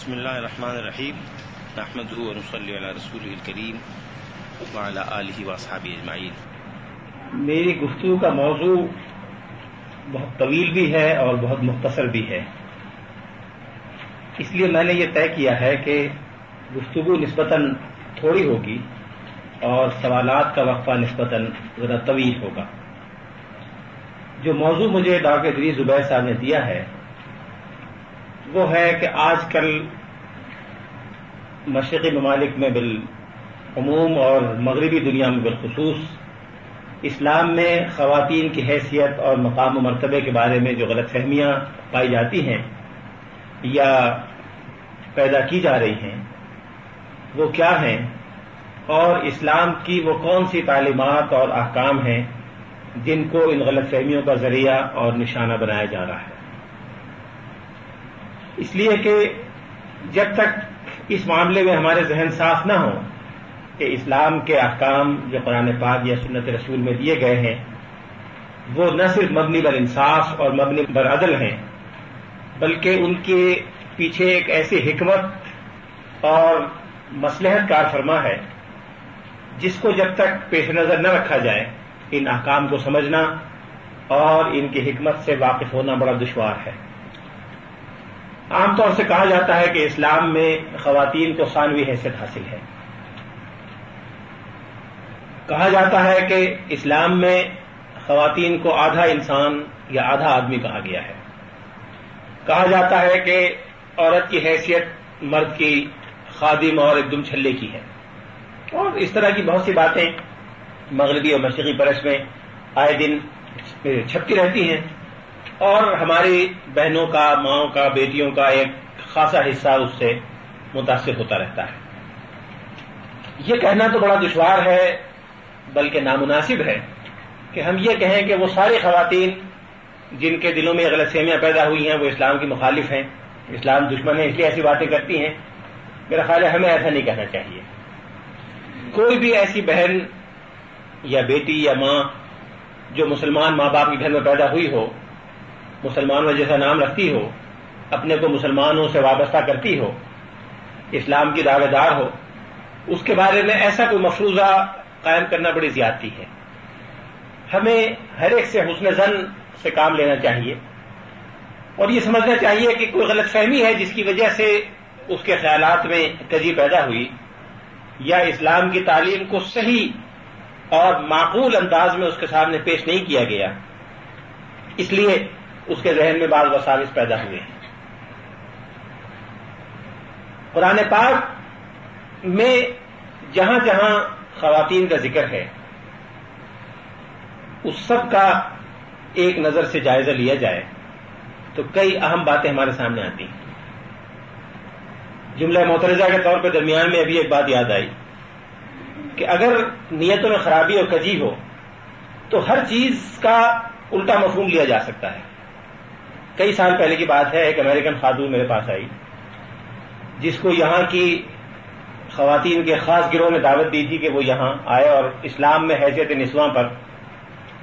بسم اللہ الرحمن الرحیم۔ احمد ونصلی علی رسول الکریم وعلی آلہ واصحاب اجمعین۔ میری گفتگو کا موضوع بہت طویل بھی ہے اور بہت مختصر بھی ہے۔ اس لیے میں نے یہ طے کیا ہے کہ گفتگو نسبتاً تھوڑی ہوگی اور سوالات کا وقفہ نسبتاً ذرا طویل ہوگا۔ جو موضوع مجھے ڈاکٹر ادری زبیر صاحب نے دیا ہے وہ ہے کہ آج کل مشرقی ممالک میں بالعموم اور مغربی دنیا میں بالخصوص اسلام میں خواتین کی حیثیت اور مقام و مرتبے کے بارے میں جو غلط فہمیاں پائی جاتی ہیں یا پیدا کی جا رہی ہیں، وہ کیا ہیں؟ اور اسلام کی وہ کون سی تعلیمات اور احکام ہیں جن کو ان غلط فہمیوں کا ذریعہ اور نشانہ بنایا جا رہا ہے؟ اس لیے کہ جب تک اس معاملے میں ہمارے ذہن صاف نہ ہوں کہ اسلام کے احکام جو قرآن پاک یا سنت رسول میں دیے گئے ہیں، وہ نہ صرف مبنی بر انصاف اور مبنی بر عدل ہیں، بلکہ ان کے پیچھے ایک ایسی حکمت اور مسلحت کار فرما ہے، جس کو جب تک پیش نظر نہ رکھا جائے، ان احکام کو سمجھنا اور ان کی حکمت سے واقف ہونا بڑا دشوار ہے۔ عام طور سے کہا جاتا ہے کہ اسلام میں خواتین کو ثانوی حیثیت حاصل ہے۔ کہا جاتا ہے کہ اسلام میں خواتین کو آدھا انسان یا آدھا آدمی کہا گیا ہے۔ کہا جاتا ہے کہ عورت کی حیثیت مرد کی خادم اور ایک دم چھلے کی ہے۔ اور اس طرح کی بہت سی باتیں مغربی اور مشرقی پرش میں آئے دن چھپتی رہتی ہیں۔ اور ہماری بہنوں کا، ماؤں کا، بیٹیوں کا ایک خاصا حصہ اس سے متاثر ہوتا رہتا ہے۔ یہ کہنا تو بڑا دشوار ہے، بلکہ نامناسب ہے کہ ہم یہ کہیں کہ وہ ساری خواتین جن کے دلوں میں غلط سیمیاں پیدا ہوئی ہیں، وہ اسلام کی مخالف ہیں، اسلام دشمن ہے اس لیے ایسی باتیں کرتی ہیں۔ میرا خیال ہے ہمیں ایسا نہیں کہنا چاہیے۔ کوئی بھی ایسی بہن یا بیٹی یا ماں جو مسلمان ماں باپ کے گھر میں پیدا ہوئی ہو مسلمانوں جیسا نام رکھتی ہو، اپنے کو مسلمانوں سے وابستہ کرتی ہو، اسلام کی دعوے دار ہو، اس کے بارے میں ایسا کوئی مفروضہ قائم کرنا بڑی زیادتی ہے۔ ہمیں ہر ایک سے حسن زن سے کام لینا چاہیے۔ اور یہ سمجھنا چاہیے کہ کوئی غلط فہمی ہے جس کی وجہ سے اس کے خیالات میں تجی پیدا ہوئی، یا اسلام کی تعلیم کو صحیح اور معقول انداز میں اس کے سامنے پیش نہیں کیا گیا۔ اس لیے اس کے ذہن میں بعض وساوس پیدا ہوئے۔ ہیں قرآن پاک میں جہاں جہاں خواتین کا ذکر ہے، اس سب کا ایک نظر سے جائزہ لیا جائے تو کئی اہم باتیں ہمارے سامنے آتی۔ ہیں جملہ مترجہ کے طور پہ درمیان میں ابھی ایک بات یاد آئی کہ اگر نیتوں میں خرابی اور کجی ہو، تو ہر چیز کا الٹا مفہوم لیا جا سکتا ہے۔ کئی سال پہلے کی بات ہے، ایک امریکن خاتون میرے پاس آئی، جس کو یہاں کی خواتین کے خاص گروہ نے دعوت دی تھی کہ وہ یہاں آئے اور اسلام میں حیثیت نسواں پر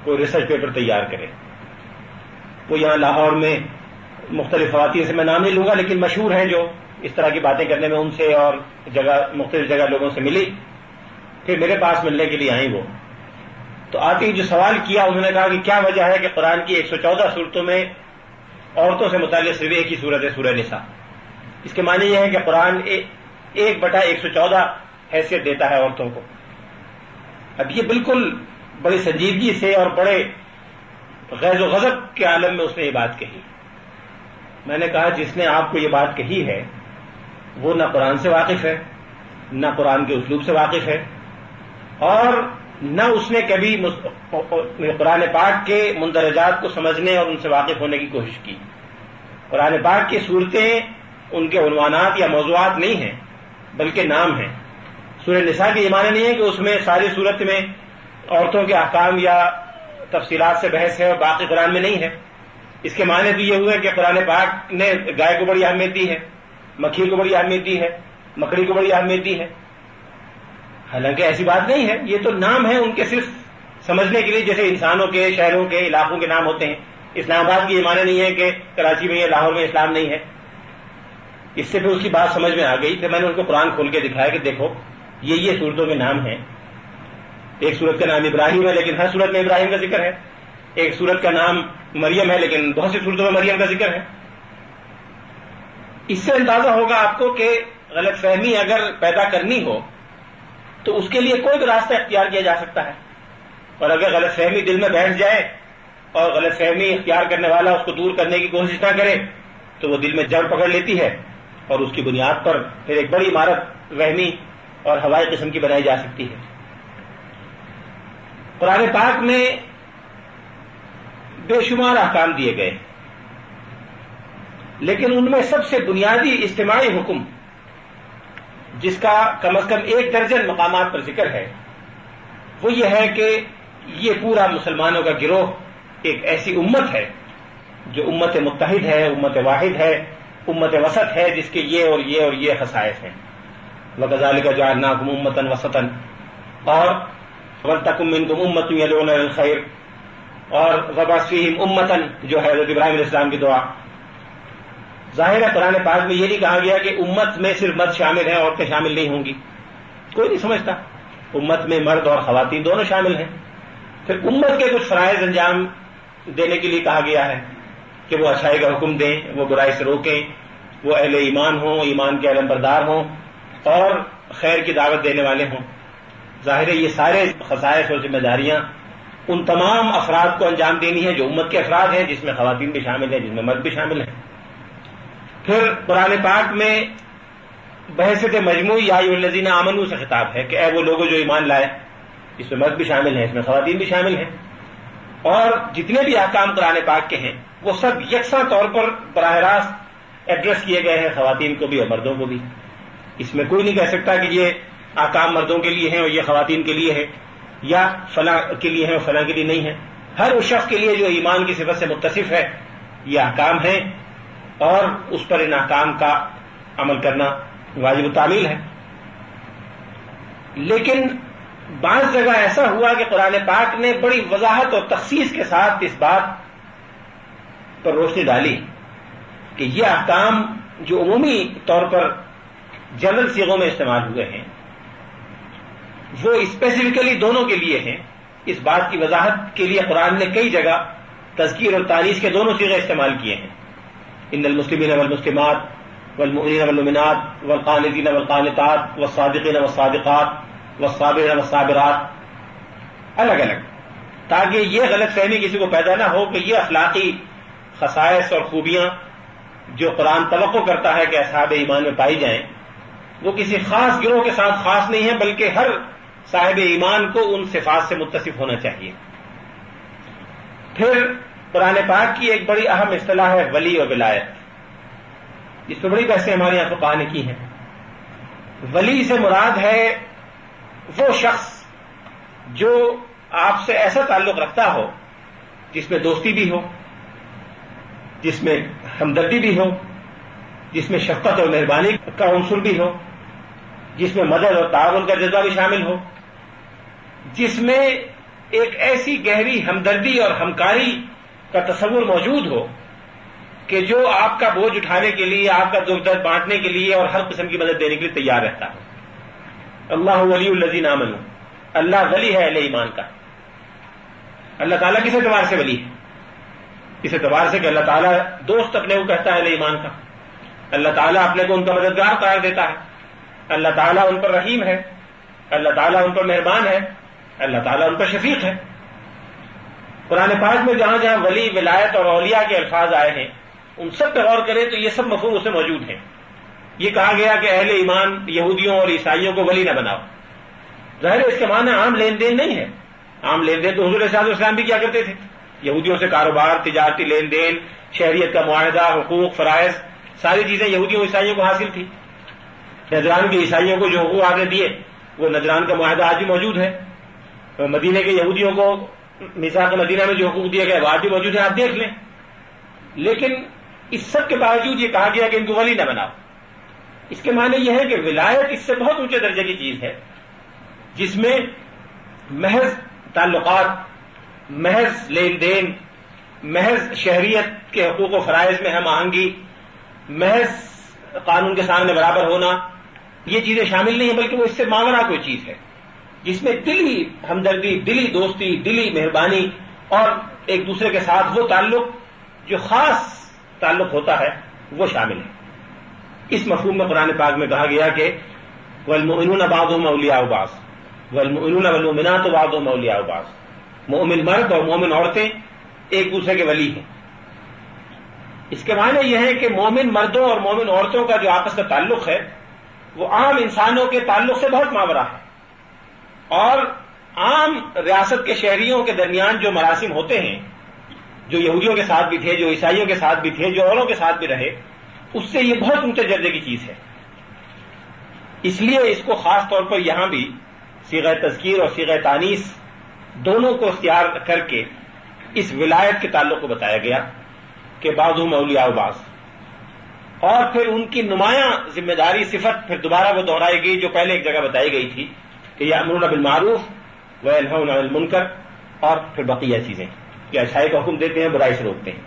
کوئی ریسرچ پیپر تیار کرے۔ وہ یہاں لاہور میں مختلف خواتین سے میں نام نہیں لوں گا، لیکن مشہور ہیں جو اس طرح کی باتیں کرنے میں ان سے اور جگہ، مختلف جگہ لوگوں سے ملی۔ پھر میرے پاس ملنے کے لیے آئیں وہ۔ تو آتے جو سوال کیا، انہوں نے کہا کہ کیا وجہ ہے کہ قرآن کی ایک سو چودہ صورتوں میں عورتوں سے متعلق صرف ایک ہی صورت ہے، سورہ نساء۔ اس کے معنی یہ ہے کہ قرآن ایک بٹا ایک سو چودہ حیثیت دیتا ہے عورتوں کو۔ اب یہ بالکل بڑی سنجیدگی سے اور بڑے غیر و غضب کے عالم میں اس نے یہ بات کہی۔ میں نے کہا، جس نے آپ کو یہ بات کہی ہے، وہ نہ قرآن سے واقف ہے، نہ قرآن کے اسلوب سے واقف ہے، اور نہ اس نے کبھی قرآن پاک کے مندرجات کو سمجھنے اور ان سے واقف ہونے کی کوشش کی۔ قرآن پاک کی صورتیں ان کے عنوانات یا موضوعات نہیں ہیں، بلکہ نام ہیں۔ سورہ نساء کی یہ معنی نہیں ہے کہ اس میں ساری صورت میں عورتوں کے احکام یا تفصیلات سے بحث ہے اور باقی قرآن میں نہیں ہے۔ اس کے معنی تو یہ ہوئے کہ قرآن پاک نے گائے کو بڑی اہمیت دی ہے، مکھی کو بڑی اہمیت دی ہے، مکڑی کو بڑی اہمیت دی ہے۔ حالانکہ ایسی بات نہیں ہے، یہ تو نام ہے ان کے صرف سمجھنے کے لیے، جیسے انسانوں کے، شہروں کے، علاقوں کے نام ہوتے ہیں۔ اسلام آباد کی یہ معنی نہیں ہے کہ کراچی میں یا لاہور میں اسلام نہیں ہے۔ اس سے پھر اس کی بات سمجھ میں آ گئی پھر میں نے ان کو قرآن کھول کے دکھایا کہ دیکھو، یہ یہ صورتوں کے نام ہیں۔ ایک سورت کا نام ابراہیم ہے، لیکن ہر صورت میں ابراہیم کا ذکر ہے۔ ایک سورت کا نام مریم ہے، لیکن بہت سی صورتوں میں مریم کا ذکر ہے۔ اس سے اندازہ ہوگا آپ کو کہ غلط فہمی اگر پیدا کرنی ہو تو اس کے لیے کوئی بھی راستہ اختیار کیا جا سکتا ہے۔ اور اگر غلط فہمی دل میں بیٹھ جائے اور غلط فہمی اختیار کرنے والا اس کو دور کرنے کی کوشش نہ کرے، تو وہ دل میں جڑ پکڑ لیتی ہے اور اس کی بنیاد پر پھر ایک بڑی عمارت وہمی اور ہوائی قسم کی بنائی جا سکتی ہے۔ قرآن پاک میں بے شمار احکام دیے گئے، لیکن ان میں سب سے بنیادی اجتماعی حکم جس کا کم از کم ایک درجن مقامات پر ذکر ہے، وہ یہ ہے کہ یہ پورا مسلمانوں کا گروہ ایک ایسی امت ہے جو امت متحد ہے، امت واحد ہے، امت وسط ہے، جس کے یہ اور یہ اور یہ خصائص ہیں۔ وغزال کا جاننا امتن وسطن اور تکم امت الخیر اور وباسفیم امتن جو ہے حضرت ابراہیم علیہ السلام کی دعا۔ ظاہر ہے قرآن پاک میں یہ نہیں کہا گیا کہ امت میں صرف مرد شامل ہیں، عورتیں شامل نہیں ہوں گی۔ کوئی نہیں سمجھتا۔ امت میں مرد اور خواتین دونوں شامل ہیں۔ پھر امت کے کچھ فرائض انجام دینے کے لیے کہا گیا ہے کہ وہ اچھائی کا حکم دیں، وہ برائی سے روکیں، وہ اہل ایمان ہوں، ایمان کے علم بردار ہوں اور خیر کی دعوت دینے والے ہوں۔ ظاہر ہے یہ سارے خصائص اور ذمہ داریاں ان تمام افراد کو انجام دینی ہے جو امت کے افراد ہیں، جس میں خواتین بھی شامل ہیں، جس میں مرد بھی شامل ہیں۔ پھر قرآن پاک میں بحثت مجموعی یا الزین امنو سے خطاب ہے کہ اے وہ لوگ جو ایمان لائے، اس میں مرد بھی شامل ہیں، اس میں خواتین بھی شامل ہیں۔ اور جتنے بھی احکام قرآن پاک کے ہیں، وہ سب یکساں طور پر براہ راست ایڈریس کیے گئے ہیں خواتین کو بھی اور مردوں کو بھی۔ اس میں کوئی نہیں کہہ سکتا کہ یہ احکام مردوں کے لیے ہیں اور یہ خواتین کے لیے ہے یا فلاں کے لیے ہے اور فلاں کے لیے نہیں ہے ہر اس شخص کے لیے جو ایمان کی صفت سے متصف ہے، یہ احکام ہے اور اس پر ان احکام کا عمل کرنا واجب تعمیل ہے۔ لیکن بعض جگہ ایسا ہوا کہ قرآن پاک نے بڑی وضاحت اور تخصیص کے ساتھ اس بات پر روشنی ڈالی کہ یہ احکام جو عمومی طور پر جنرل سیغوں میں استعمال ہوئے ہیں، وہ اسپیسیفکلی دونوں کے لیے ہیں۔ اس بات کی وضاحت کے لیے قرآن نے کئی جگہ تذکیر اور تاریخ کے دونوں سیغے استعمال کیے ہیں۔ ان المسلمین والمسلمات والمؤمنین والمؤمنات والقانتین والقانتات والصادقین والصادقات وصابر وصابرات الگ الگ۔ تاکہ یہ غلط فہمی کسی کو پیدا نہ ہو کہ یہ اخلاقی خصائص اور خوبیاں جو قرآن توقع کرتا ہے کہ اصحاب ایمان میں پائی جائیں، وہ کسی خاص گروہ کے ساتھ خاص نہیں ہے بلکہ ہر صاحب ایمان کو ان صفات سے متصف ہونا چاہیے۔ پھر قرآن پاک کی ایک بڑی اہم اصطلاح ہے ولی و ولایت. اس پہ بڑی بحثیں ہمارے یہاں فقہ نے کی ہیں. ولی سے مراد ہے وہ شخص جو آپ سے ایسا تعلق رکھتا ہو جس میں دوستی بھی ہو، جس میں ہمدردی بھی ہو، جس میں شفقت اور مہربانی کا عنصر بھی ہو، جس میں مدد اور تعاون کا جذبہ بھی شامل ہو، جس میں ایک ایسی گہری ہمدردی اور ہمکاری کا تصور موجود ہو کہ جو آپ کا بوجھ اٹھانے کے لیے، آپ کا دکھ درد بانٹنے کے لیے اور ہر قسم کی مدد دینے کے لیے تیار رہتا ہو اللہ ولی الزین امن اللہ ولی ہے اللہ ایمان کا۔ اللہ تعالیٰ کس اعتبار سے ولی ہے؟ اس اعتبار سے کہ اللہ تعالیٰ دوست اپنے کو کہتا ہے اللہ ایمان کا۔ اللہ تعالیٰ اپنے کو ان کا مددگار قرار دیتا ہے۔ اللہ تعالیٰ ان پر رحیم ہے۔ اللہ تعالیٰ ان پر مہربان ہے۔ اللہ تعالیٰ ان پر شفیق ہے۔ قرآن پاک میں جہاں جہاں ولی، ولایت اور اولیاء کے الفاظ آئے ہیں، ان سب پہ غور کریں تو یہ سب مفہوم اسے موجود ہیں۔ یہ کہا گیا کہ اہل ایمان یہودیوں اور عیسائیوں کو ولی نہ بناؤ۔ ظاہر اس کے معنی عام لین دین نہیں ہے۔ عام لین دین تو حضور صاحب اسلام بھی کیا کرتے تھے۔ یہودیوں سے کاروبار، تجارتی لین دین شہریت کا معاہدہ، حقوق، فرائض، ساری چیزیں یہودیوں عیسائیوں کو حاصل تھی۔ نجران کے عیسائیوں کو جو حقوق آگے دیے، وہ نجران کا معاہدہ آج بھی موجود ہے۔ مدینے کے یہودیوں کو مثال مدینہ میں جو حقوق دیے گئے وہ آج بھی موجود ہے آپ دیکھ لیں۔ لیکن اس سب کے باوجود یہ کہا گیا کہ ان کو ولی نہ بناؤ۔ اس کے معنی یہ ہے کہ ولایت اس سے بہت اونچے درجے کی چیز ہے، جس میں محض تعلقات، محض لین دین، محض شہریت کے حقوق و فرائض میں ہم آہنگی، محض قانون کے سامنے برابر ہونا، یہ چیزیں شامل نہیں ہیں، بلکہ وہ اس سے مانگنا کوئی چیز ہے۔ جس میں دلی ہمدردی، دلی دوستی، دلی مہربانی اور ایک دوسرے کے ساتھ وہ تعلق جو خاص تعلق ہوتا ہے، وہ شامل ہے۔ اس مفہوم میں قرآن پاک میں کہا گیا کہ ولمن آباد و مولیا اباس ولمن ولمنا تو باد و مولیا اباس مومن مرد اور مومن عورتیں ایک دوسرے کے ولی ہیں۔ اس کے معنی یہ ہے کہ مومن مردوں اور مومن عورتوں کا جو آپس کا تعلق ہے، وہ عام انسانوں کے تعلق سے بہت ماورا ہے۔ اور عام ریاست کے شہریوں کے درمیان جو مراسم ہوتے ہیں، جو یہودیوں کے ساتھ بھی تھے، جو عیسائیوں کے ساتھ بھی تھے، جو اوروں کے ساتھ بھی رہے، اس سے یہ بہت اونچے درجے کی چیز ہے۔ اس لیے اس کو خاص طور پر یہاں بھی سیغ تذکیر اور سیغ تانیس دونوں کو اختیار کر کے اس ولایت کے تعلق کو بتایا گیا کہ بعض مولیا باز اور پھر ان کی نمایاں ذمہ داری، صفت پھر دوبارہ وہ دہرائی گئی جو پہلے ایک جگہ بتائی گئی تھی۔ کہ یہ امرون بالمعروف و المنکر، اور پھر بقیہ چیزیں کہ اچھائی کا حکم دیتے ہیں برائی سے روکتے ہیں۔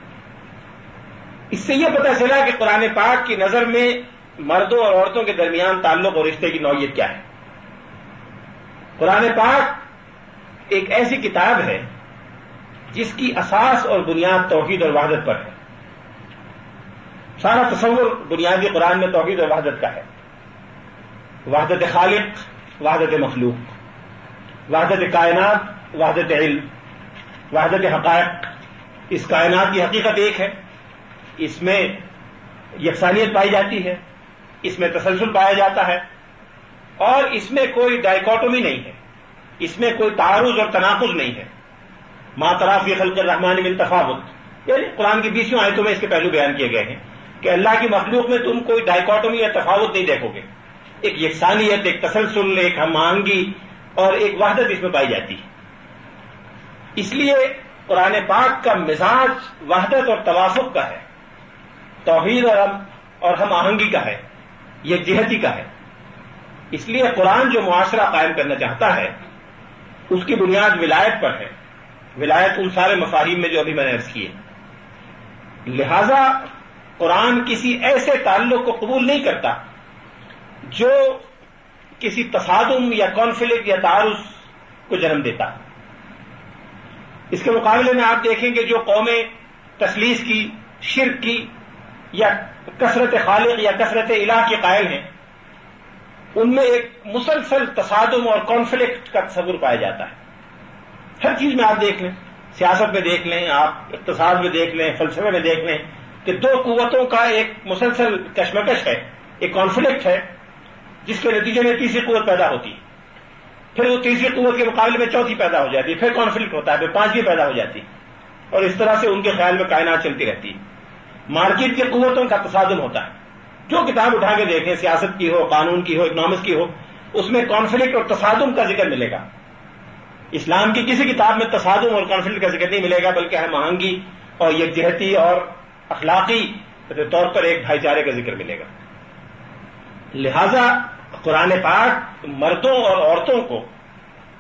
اس سے یہ پتہ چلا کہ قرآن پاک کی نظر میں مردوں اور عورتوں کے درمیان تعلق اور رشتے کی نوعیت کیا ہے۔ قرآن پاک ایک ایسی کتاب ہے جس کی اساس اور بنیاد توحید اور وحدت پر ہے۔ سارا تصور بنیادی قرآن میں توحید اور وحدت کا ہے۔ وحدت خالق وحدت مخلوق، وحدت کائنات، وحدت علم، وحدت حقائق۔ اس کائنات کی حقیقت ایک ہے، اس میں یکسانیت پائی جاتی ہے، اس میں تسلسل پایا جاتا ہے، اور اس میں کوئی ڈائیکوٹومی نہیں ہے، اس میں کوئی تعارض اور تناقض نہیں ہے۔ ماں طرافی خلق الرحمان من تفاوت۔ یعنی قرآن کی بیسوں آیتوں میں اس کے پہلو بیان کیے گئے ہیں کہ اللہ کی مخلوق میں تم کوئی ڈائیکوٹومی یا تفاوت نہیں دیکھو گے۔ ایک یکسانیت، ایک تسلسل، ایک ہم آہنگی اور ایک وحدت اس میں پائی جاتی ہے۔ اس لیے قرآن پاک کا مزاج وحدت اور توافق کا ہے، توحید اور ہم اور ہم آہنگی کا ہے، یہ جہتی کا ہے۔ اس لیے قرآن جو معاشرہ قائم کرنا چاہتا ہے، اس کی بنیاد ولایت پر ہے۔ ولایت ان سارے مفاہیم میں جو ابھی میں نے عرض کیے لہذا قرآن کسی ایسے تعلق کو قبول نہیں کرتا جو کسی تصادم یا کانفلکٹ یا تعارض کو جنم دیتا اس کے مقابلے میں آپ دیکھیں کہ جو قومیں تسلیس کی، شرک کی یا کثرت خالق یا کثرت الہ کے قائل ہیں، ان میں ایک مسلسل تصادم اور کانفلکٹ کا تصور پایا جاتا ہے۔ ہر چیز میں آپ دیکھ لیں، سیاست میں دیکھ لیں، آپ اقتصاد میں دیکھ لیں، فلسفے میں دیکھ لیں کہ دو قوتوں کا ایک مسلسل کشمکش ہے، ایک کانفلکٹ ہے۔ جس کے نتیجے میں تیسری قوت پیدا ہوتی۔ ہے پھر وہ تیسری قوت کے مقابلے میں چوتھی پیدا ہو جاتی ہے پھر کانفلکٹ ہوتا ہے، پھر پانچویں پیدا ہو جاتی۔ ہے اور اس طرح سے ان کے خیال میں کائنات چلتی رہتی۔ ہے مارکیٹ کی قوتوں کا تصادم ہوتا ہے۔ جو کتاب اٹھا کے دیکھیں، سیاست کی ہو، قانون کی ہو اکنامکس کی ہو، اس میں کانفلکٹ اور تصادم کا ذکر ملے گا۔ اسلام کی کسی کتاب میں تصادم اور کانفلکٹ کا ذکر نہیں ملے گا، بلکہ ہم آہنگی اور یکجہتی اور اخلاقی طور پر ایک بھائی چارے کا ذکر ملے گا۔ لہذا قرآن پاک مردوں اور عورتوں کو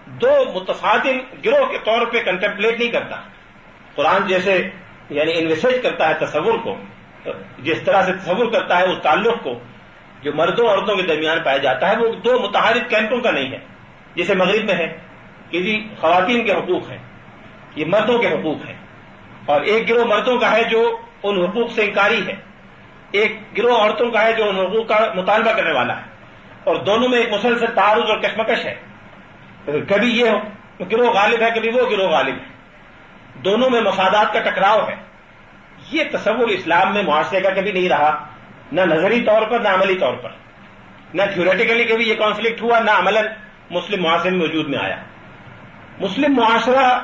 دو متفادن گروہ کے طور پہ کنٹمپلیٹ نہیں کرتا۔ قرآن جیسے یعنی انویسٹ کرتا ہے تصور کو، جس طرح سے تصور کرتا ہے اس تعلق کو، جو مردوں عورتوں کے درمیان پایا جاتا ہے، وہ دو متحرک کیمپوں کا نہیں ہے۔ جسے مغرب میں ہے، کہ جی خواتین کے حقوق ہیں، یہ مردوں کے حقوق ہیں۔ اور ایک گروہ مردوں کا ہے جو ان حقوق سے انکاری ہے۔ ایک گروہ عورتوں کا ہے جو ان حقوق کا مطالبہ کرنے والا ہے اور دونوں میں ایک مسلسل تعارض اور کشمکش ہے۔ کبھی یہ گروہ غالب ہے، کبھی وہ گروہ غالب ہے۔ دونوں میں مفادات کا ٹکراؤ ہے۔ یہ تصور اسلام میں معاشرے کا کبھی نہیں رہا، نہ نظری طور پر، نہ عملی طور پر۔ نہ تھیوریٹیکلی کبھی یہ کانفلکٹ ہوا، نہ عمل مسلم معاشرے میں وجود میں آیا۔ مسلم معاشرہ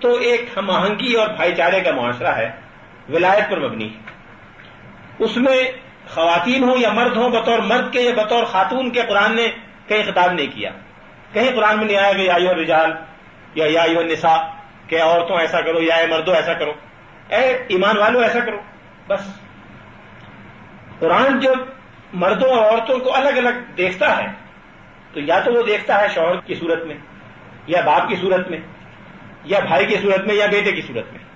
تو ایک ہم آہنگی اور بھائی چارے کا معاشرہ ہے، ولایت پر مبنی۔ ہے اس میں خواتین ہوں یا مرد ہوں، بطور مرد کے یا بطور خاتون کے قرآن نے کہیں خطاب نہیں کیا۔ کہیں قرآن میں نہیں آیا کہ یا رجال یا یا نسا کہ عورتوں ایسا کرو یا اے مردوں ایسا کرو۔ اے ایمان والوں ایسا کرو۔ بس۔ قرآن جب مردوں اور عورتوں کو الگ الگ دیکھتا ہے، تو یا تو وہ دیکھتا ہے شوہر کی صورت میں، یا باپ کی صورت میں، یا بھائی کی صورت میں، یا بیٹے کی صورت میں۔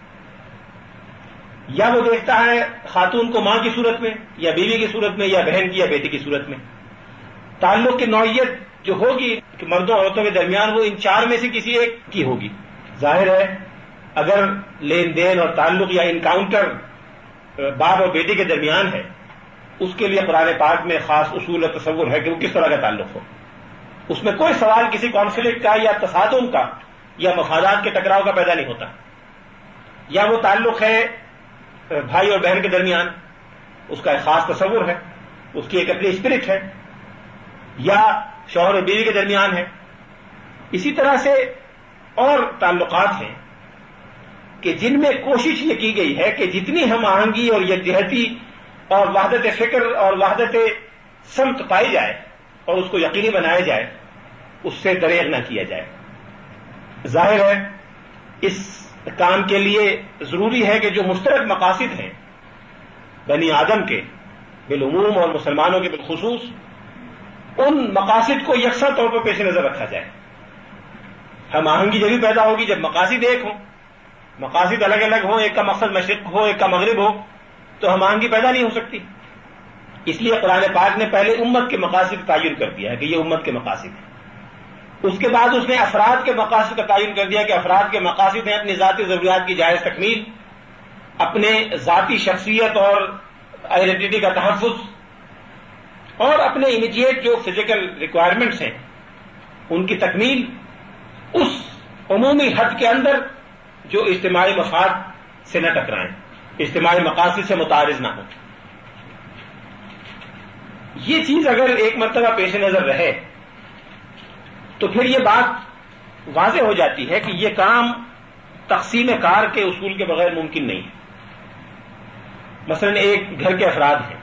یا وہ دیکھتا ہے خاتون کو ماں کی صورت میں، یا بیوی کی صورت میں، یا بہن کی یا بیٹی کی صورت میں۔ تعلق کی نوعیت جو ہوگی کہ مردوں عورتوں کے درمیان وہ ان چار میں سے کسی ایک کی ہوگی۔ ظاہر ہے، اگر لین دین اور تعلق یا انکاؤنٹر باپ اور بیٹی کے درمیان ہے، اس کے لیے قرآن پاک میں خاص اصول اور تصور ہے کہ وہ کس طرح کا تعلق ہو۔ اس میں کوئی سوال، کسی کانفلکٹ کا یا تصادم کا یا مفادات کے ٹکراؤ کا پیدا نہیں ہوتا۔ یا وہ تعلق ہے بھائی اور بہن کے درمیان اس کا ایک خاص تصور ہے، اس کی ایک اپنی اسپرٹ ہے، یا شوہر اور بیوی کے درمیان ہے۔ اسی طرح سے اور تعلقات ہیں کہ جن میں کوشش یہ کی گئی ہے کہ جتنی ہم آہنگی اور یکجہتی اور وحدت فکر اور وحدت سمت پائی جائے اور اس کو یقینی بنایا جائے، اس سے دریغ نہ کیا جائے۔ ظاہر ہے، اس کام کے لیے ضروری ہے کہ جو مشترک مقاصد ہیں بنی آدم کے، بالعموم اور مسلمانوں کے بالخصوص، ان مقاصد کو یکساں طور پر پیش نظر رکھا جائے۔ ہم آہنگی جبھی پیدا ہوگی جب مقاصد ایک ہوں۔ مقاصد الگ الگ ہوں، ایک کا مقصد مشرق ہو، ایک کا مغرب ہو، تو ہم آہنگی پیدا نہیں ہو سکتی۔ اس لیے قرآن پاک نے پہلے امت کے مقاصد تعین کر دیا ہے کہ یہ امت کے مقاصد ہیں۔ اس کے بعد اس نے افراد کے مقاصد کا تعین کر دیا کہ افراد کے مقاصد ہیں اپنی ذاتی ضروریات کی جائز تکمیل، اپنے ذاتی شخصیت اور آئیڈینٹی کا تحفظ، اور اپنے امیڈیٹ جو فزیکل ریکوائرمنٹس ہیں، ان کی تکمیل اس عمومی حد کے اندر جو اجتماعی مفاد سے نہ ٹکرائیں، اجتماعی مقاصد سے متعارض نہ ہوں۔ یہ چیز اگر ایک مرتبہ پیش نظر رہے تو پھر یہ بات واضح ہو جاتی ہے کہ یہ کام تقسیم کار کے اصول کے بغیر ممکن نہیں ہے۔ مثلا ایک گھر کے افراد ہیں۔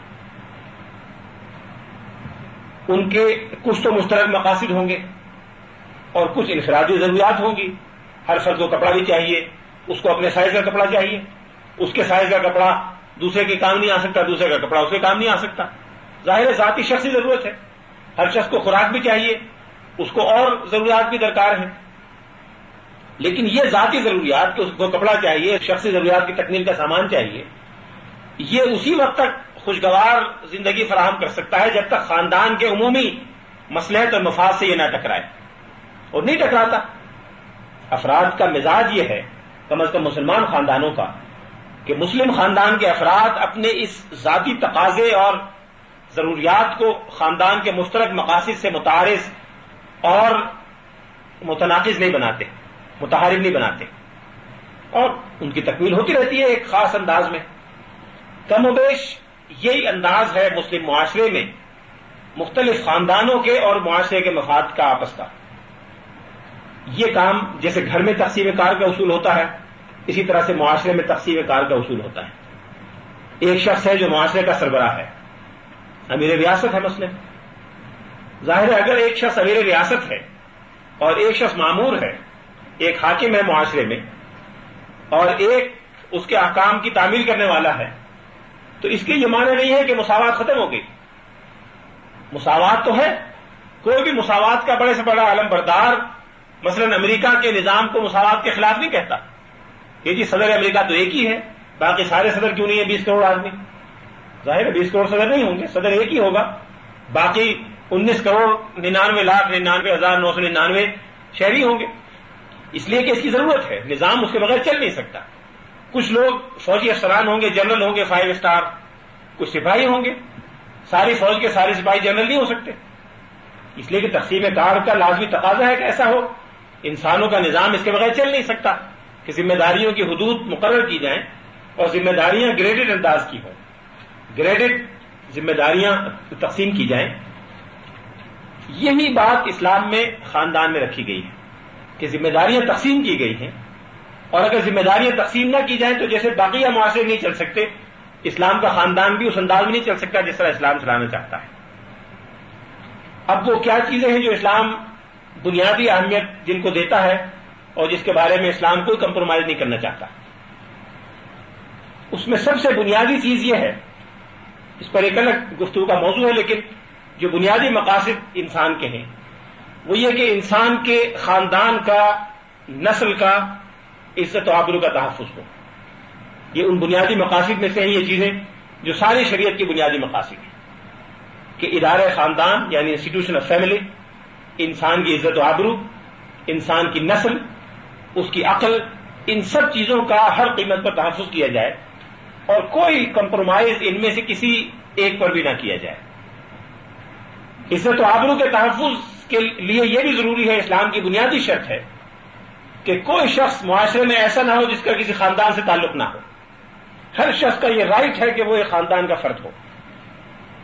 ان کے کچھ تو مشترک مقاصد ہوں گے اور کچھ انفرادی ضروریات ہوں گی۔ ہر فرد کو کپڑا بھی چاہیے، اس کو اپنے سائز کا کپڑا چاہیے۔ اس کے سائز کا کپڑا دوسرے کے کام نہیں آ سکتا، دوسرے کا کپڑا اس کے کام نہیں آ سکتا۔ ظاہر ذاتی شخصی ضرورت ہے۔ ہر شخص کو خوراک بھی چاہیے اس کو اور ضروریات بھی درکار ہیں۔ لیکن یہ ذاتی ضروریات کہ اس کو کپڑا چاہیے، شخصی ضروریات کی تکمیل کا سامان چاہیے، یہ اسی وقت تک خوشگوار زندگی فراہم کر سکتا ہے جب تک خاندان کے عمومی مسلحت اور مفاد سے یہ نہ ٹکرائے۔ اور نہیں ٹکراتا۔ افراد کا مزاج یہ ہے، کم از کم مسلمان خاندانوں کا، کہ مسلم خاندان کے افراد اپنے اس ذاتی تقاضے اور ضروریات کو خاندان کے مشترک مقاصد سے متعارض اور متناقض نہیں بناتے متحرک نہیں بناتے۔ اور ان کی تکمیل ہوتی رہتی ہے ایک خاص انداز میں۔ کم و بیش یہی انداز ہے مسلم معاشرے میں، مختلف خاندانوں کے اور معاشرے کے مفاد کا آپس کا۔ یہ کام جیسے گھر میں تقسیم کار کا اصول ہوتا ہے، اسی طرح سے معاشرے میں تقسیم کار کا اصول ہوتا ہے۔ ایک شخص ہے جو معاشرے کا سربراہ ہے۔ امیر ریاست ہے مسلم۔ ظاہر ہے، اگر ایک شخص امیر ریاست ہے اور ایک شخص معمور ہے، ایک حاکم ہے معاشرے میں، اور ایک اس کے احکام کی تعمیل کرنے والا ہے، تو اس کے یہ معنی نہیں ہے کہ مساوات ختم ہو گئی۔ مساوات تو ہے، کوئی بھی مساوات کا بڑے سے بڑا علم بردار، مثلا امریکہ کے نظام کو مساوات کے خلاف نہیں کہتا، کہ جی صدر امریکہ تو ایک ہی ہے، باقی سارے صدر کیوں نہیں ہیں؟ بیس کروڑ آدمی۔ ظاہر ہے، بیس کروڑ صدر نہیں ہوں گے، صدر ایک ہی ہوگا، باقی انیس کروڑ ننانوے لاکھ ننانوے ہزار نو سو ننانوے شہری ہوں گے۔ اس لیے کہ اس کی ضرورت ہے۔ نظام اس کے بغیر چل نہیں سکتا۔ کچھ لوگ فوجی افسران ہوں گے، جنرل ہوں گے، فائیو اسٹار۔ کچھ سپاہی ہوں گے۔ ساری فوج کے سارے سپاہی جنرل نہیں ہو سکتے۔ اس لیے کہ تقسیم کار کا لازمی تقاضا ہے کہ ایسا ہو۔ انسانوں کا نظام اس کے بغیر چل نہیں سکتا کہ ذمہ داریوں کی حدود مقرر کی جائیں اور ذمہ داریاں گریڈڈ انداز کی ہوں۔ گریڈڈ ذمہ داریاں تقسیم کی جائیں۔ یہی بات اسلام میں خاندان میں رکھی گئی ہے کہ ذمہ داریاں تقسیم کی گئی ہیں اور اگر ذمہ داریاں تقسیم نہ کی جائیں تو جیسے باقیہ معاشرے نہیں چل سکتے، اسلام کا خاندان بھی اس انداز میں نہیں چل سکتا جس طرح اسلام چلانا چاہتا ہے۔ اب وہ کیا چیزیں ہیں جو اسلام بنیادی اہمیت جن کو دیتا ہے اور جس کے بارے میں اسلام کوئی کمپرومائز نہیں کرنا چاہتا؟ اس میں سب سے بنیادی چیز یہ ہے، اس پر ایک الگ گفتگو کا موضوع ہے لیکن جو بنیادی مقاصد انسان کے ہیں، وہ یہ کہ انسان کے خاندان کا، نسل کا عزت و آبرو کا تحفظ ہو۔ یہ ان بنیادی مقاصد میں سے ہیں یہ چیزیں جو ساری شریعت کی بنیادی مقاصد ہیں۔ کہ ادارہ خاندان یعنی انسٹیٹیوشن آف فیملی انسان کی عزت و آبرو، انسان کی نسل، اس کی عقل، ان سب چیزوں کا ہر قیمت پر تحفظ کیا جائے اور کوئی کمپرومائز ان میں سے کسی ایک پر بھی نہ کیا جائے۔ عزت و آبرو کے تحفظ کے لیے یہ بھی ضروری ہے، اسلام کی بنیادی شرط ہے کہ کوئی شخص معاشرے میں ایسا نہ ہو جس کا کسی خاندان سے تعلق نہ ہو۔ ہر شخص کا یہ رائٹ ہے کہ وہ ایک خاندان کا فرد ہو۔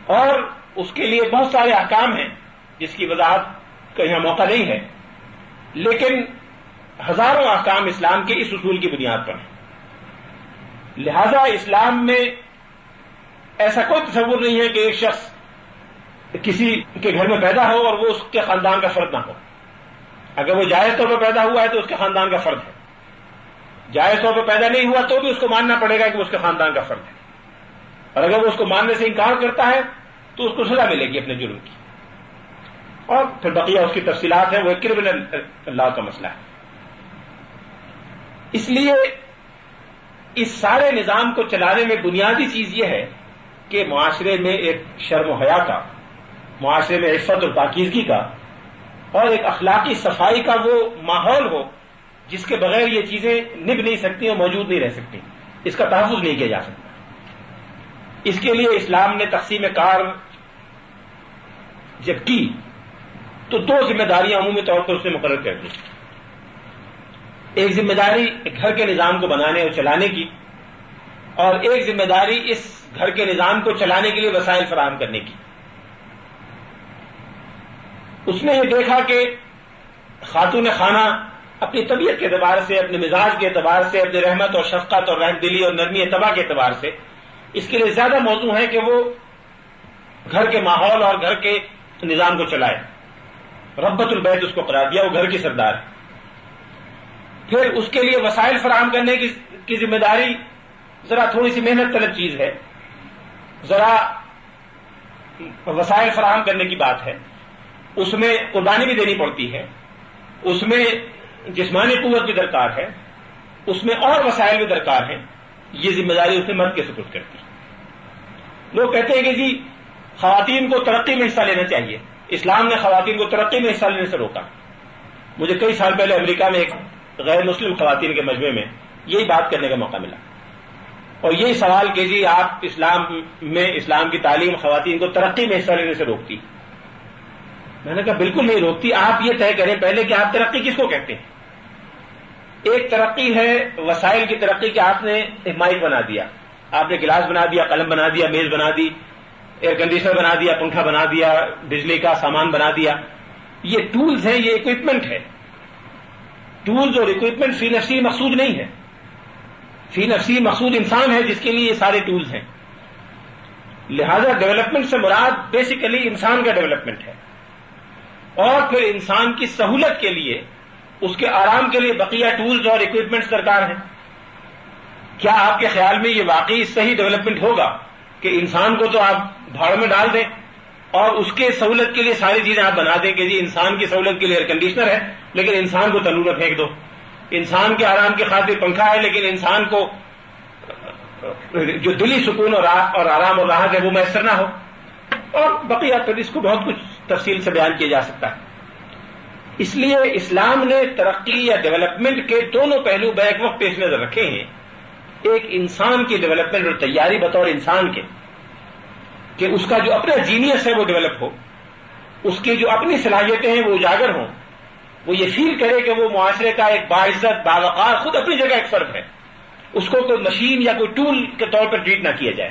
اور اس کے لیے بہت سارے احکام ہیں جس کی وضاحت کا یہاں موقع نہیں ہے۔ لیکن ہزاروں احکام اسلام کے اس اصول کی بنیاد پر ہیں۔ لہذا اسلام میں ایسا کوئی تصور نہیں ہے کہ ایک شخص کسی کے گھر میں پیدا ہو اور وہ اس کے خاندان کا فرد نہ ہو۔ اگر وہ جائز طور پر پیدا ہوا ہے تو اس کے خاندان کا فرد ہے۔ جائز طور پر پیدا نہیں ہوا تو بھی اس کو ماننا پڑے گا کہ وہ اس کے خاندان کا فرد ہے۔ اور اگر وہ اس کو ماننے سے انکار کرتا ہے تو اس کو سزا ملے گی اپنے جرم کی۔ اور پھر بقیہ اس کی تفصیلات ہیں، وہ کرمنل اللہ کا مسئلہ ہے۔ اس لیے اس سارے نظام کو چلانے میں بنیادی چیز یہ ہے کہ معاشرے میں ایک شرم و حیا کا معاشرے میں عفت اور پاکیزگی کا اور ایک اخلاقی صفائی کا وہ ماحول ہو جس کے بغیر یہ چیزیں نب نہیں سکتی اور موجود نہیں رہ سکتی۔ اس کا تحفظ نہیں کیا جا سکتا۔ اس کے لیے اسلام نے تقسیم کار جب کی تو دو ذمہ داریاں عمومی طور پر اس نے مقرر کر دی۔ ایک ذمہ داری گھر کے نظام کو بنانے اور چلانے کی اور ایک ذمہ داری اس گھر کے نظام کو چلانے کے لیے وسائل فراہم کرنے کی۔ اس نے یہ دیکھا کہ خاتون خانہ اپنی طبیعت کے اعتبار سے، اپنے مزاج کے اعتبار سے، اپنی رحمت اور شفقت اور رحم دلی اور نرمی اتباع کے اعتبار سے۔ اس کے لیے زیادہ موضوع ہے کہ وہ گھر کے ماحول اور گھر کے نظام کو چلائے۔ ربت البید اس کو قرار دیا، وہ گھر کی سردار۔ ہے پھر اس کے لیے وسائل فراہم کرنے کی ذمہ داری ذرا تھوڑی سی محنت طلب چیز ہے۔ ذرا وسائل فراہم کرنے کی بات ہے۔ اس میں قربانی بھی دینی پڑتی ہے، اس میں جسمانی قوت بھی درکار ہے، اس میں اور وسائل بھی درکار ہیں، یہ ذمہ داری اسے مرد کے سپرد کرتی ہے۔ لوگ کہتے ہیں کہ جی خواتین کو ترقی میں حصہ لینا چاہیے۔ اسلام نے خواتین کو ترقی میں حصہ لینے سے روکا۔ مجھے کئی سال پہلے امریکہ میں ایک غیر مسلم خواتین کے مجموعے میں یہی بات کرنے کا موقع ملا۔ اور یہی سوال کہ جی آپ اسلام میں اسلام کی تعلیم خواتین کو ترقی میں حصہ لینے سے روکتی۔ میں نے کہا بالکل نہیں روکتی، آپ یہ طے کریں پہلے کہ آپ ترقی کس کو کہتے ہیں؟ ایک ترقی ہے وسائل کی ترقی کہ آپ نے مائک بنا دیا، آپ نے گلاس بنا دیا، قلم بنا دیا، میز بنا دی، ایئر کنڈیشنر بنا دیا، پنکھا بنا دیا، بجلی کا سامان بنا دیا۔ یہ ٹولز ہیں، یہ اکوپمنٹ ہے۔ ٹولز اور اکوپمنٹ فی نفسی مقصود نہیں ہے۔ فی نفسی مقصود انسان ہے، جس کے لیے یہ سارے ٹولز ہیں۔ لہذا ڈیولپمنٹ سے مراد بیسیکلی انسان کا ڈیولپمنٹ ہے۔ اور پھر انسان کی سہولت کے لیے، اس کے آرام کے لیے بقیہ ٹولز اور اکوپمنٹس درکار ہیں۔ کیا آپ کے خیال میں یہ واقعی صحیح ڈیولپمنٹ ہوگا کہ انسان کو تو آپ بھاڑ میں ڈال دیں اور اس کے سہولت کے لیے ساری چیزیں آپ بنا دیں کہ جی انسان کی سہولت کے لیے ایئر کنڈیشنر ہے، لیکن انسان کو تنور پھینک دو۔ انسان کے آرام کی خاطر پنکھا ہے، لیکن انسان کو جو دلی سکون اور آرام اور راحت ہے وہ میسر نہ ہو۔ اور بقیہ پھر اس کو بہت کچھ تفصیل سے بیان کیا جا سکتا ہے۔ اس لیے اسلام نے ترقی یا ڈیولپمنٹ کے دونوں پہلو بیک وقت پیش نظر رکھے ہیں۔ ایک انسان کی ڈیولپمنٹ اور تیاری بطور انسان کے۔ کہ اس کا جو اپنا جینیس ہے وہ ڈیولپ ہو، اس کی جو اپنی صلاحیتیں ہیں وہ اجاگر ہوں۔ وہ یہ فیل کرے کہ وہ معاشرے کا ایک باعزت، باوقار، خود اپنی جگہ ایک فرق ہے۔ اس کو کوئی مشین یا کوئی ٹول کے طور پر ٹریٹ نہ کیا جائے۔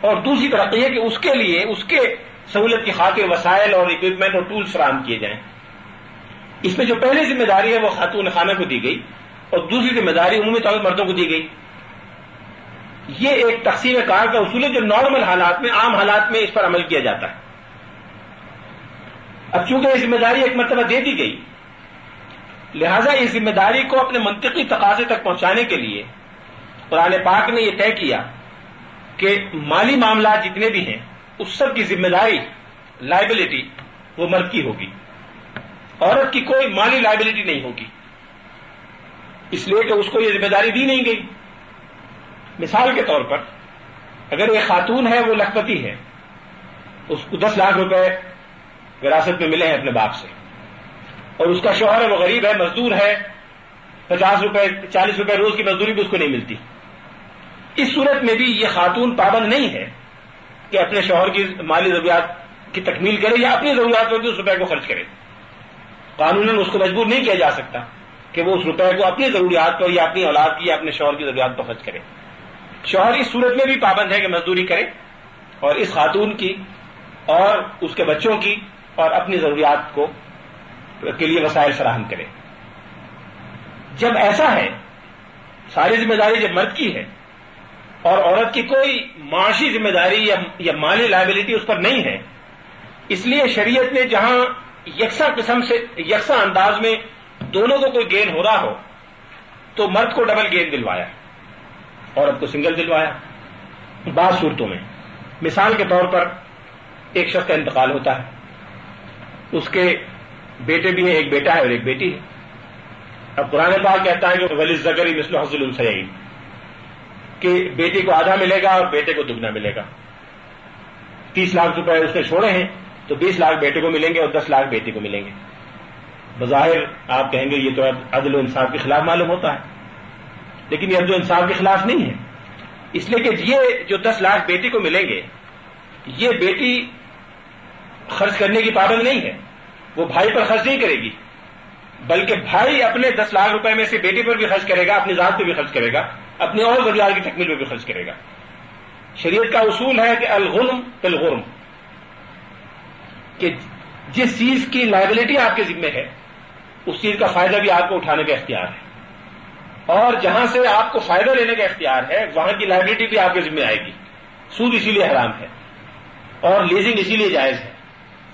اور دوسری ترقی ہے کہ اس کے لیے، اس کے سہولت کی خاطر وسائل اور اکوپمنٹ اور ٹولس فراہم کیے جائیں۔ اس میں جو پہلی ذمہ داری ہے وہ خاتون خانہ کو دی گئی اور دوسری ذمہ داری عمومی طور پر مردوں کو دی گئی۔ یہ ایک تقسیم کار کا اصول ہے جو نارمل حالات میں، عام حالات میں اس پر عمل کیا جاتا ہے۔ اب چونکہ یہ ذمہ داری ایک مرتبہ دے دی گئی، لہذا اس ذمہ داری کو اپنے منطقی تقاضے تک پہنچانے کے لیے قرآن پاک نے یہ طے کیا کہ مالی معاملات جتنے بھی ہیں اس سب کی ذمہ داری لائبلٹی وہ مرد کی ہوگی۔ عورت کی کوئی مالی لائبلٹی نہیں ہوگی۔ اس لیے کہ اس کو یہ ذمہ داری دی نہیں گئی۔ مثال کے طور پر، اگر ایک خاتون ہے، وہ لکھپتی ہے۔ اس کو دس لاکھ روپے وراثت میں ملے ہیں اپنے باپ سے۔ اور اس کا شوہر ہے، وہ غریب ہے، مزدور ہے۔ پچاس روپے، چالیس روپے روز کی مزدوری بھی اس کو نہیں ملتی۔ اس صورت میں بھی یہ خاتون پابند نہیں ہے۔ کہ اپنے شوہر کی مالی ضروریات کی تکمیل کرے یا اپنی ضروریات پر بھی اس روپے کو خرچ کرے۔ قانون اس کو مجبور نہیں کیا جا سکتا کہ وہ اس روپے کو اپنی ضروریات پر یا اپنی اولاد کی یا اپنے شوہر کی ضروریات پر خرچ کرے۔ شوہر اس صورت میں بھی پابند ہے کہ مزدوری کرے اور اس خاتون کی اور اس کے بچوں کی اور اپنی ضروریات کو کے لیے وسائل فراہم کرے۔ جب ایسا ہے، ساری ذمہ داری جب مرد کی ہے اور عورت کی کوئی معاشی ذمہ داری یا مالی لائبلٹی اس پر نہیں ہے۔ اس لیے شریعت نے جہاں یکساں قسم سے، یکساں انداز میں دونوں کو کوئی گین ہو رہا ہو، تو مرد کو ڈبل گین دلوایا، عورت کو سنگل دلوایا۔ بعض صورتوں میں، مثال کے طور پر ایک شخص کا انتقال ہوتا ہے، اس کے بیٹے بھی ہیں، ایک بیٹا ہے اور ایک بیٹی ہے۔ اب قرآن پاک کہتا ہے کہ ولی زکری مثل حضل السعین کہ بیٹی کو آدھا ملے گا اور بیٹے کو دگنا ملے گا۔ تیس لاکھ روپے اس نے چھوڑے ہیں، تو بیس لاکھ بیٹے کو ملیں گے اور دس لاکھ بیٹی کو ملیں گے۔ بظاہر آپ کہیں گے یہ تو عدل و انصاف کے خلاف معلوم ہوتا ہے، لیکن یہ عدل و انصاف کے خلاف نہیں ہے۔ اس لیے کہ یہ جو دس لاکھ بیٹی کو ملیں گے، یہ بیٹی خرچ کرنے کی پابند نہیں ہے۔ وہ بھائی پر خرچ نہیں کرے گی، بلکہ بھائی اپنے دس لاکھ روپے میں سے بیٹی پر بھی خرچ کرے گا، اپنی ذات پہ بھی خرچ کرے گا۔ اپنی اور ضروریات کی تکمیل پہ بھی خرچ کرے گا۔ شریعت کا اصول ہے کہ الغرم الغرم، کہ جس چیز کی لائبلٹی آپ کے ذمے ہے، اس چیز کا فائدہ بھی آپ کو اٹھانے کا اختیار ہے۔ اور جہاں سے آپ کو فائدہ لینے کا اختیار ہے، وہاں کی لائبلٹی بھی آپ کے ذمہ آئے گی۔ سود اسی لیے حرام ہے، اور لیزنگ اسی لیے جائز ہے۔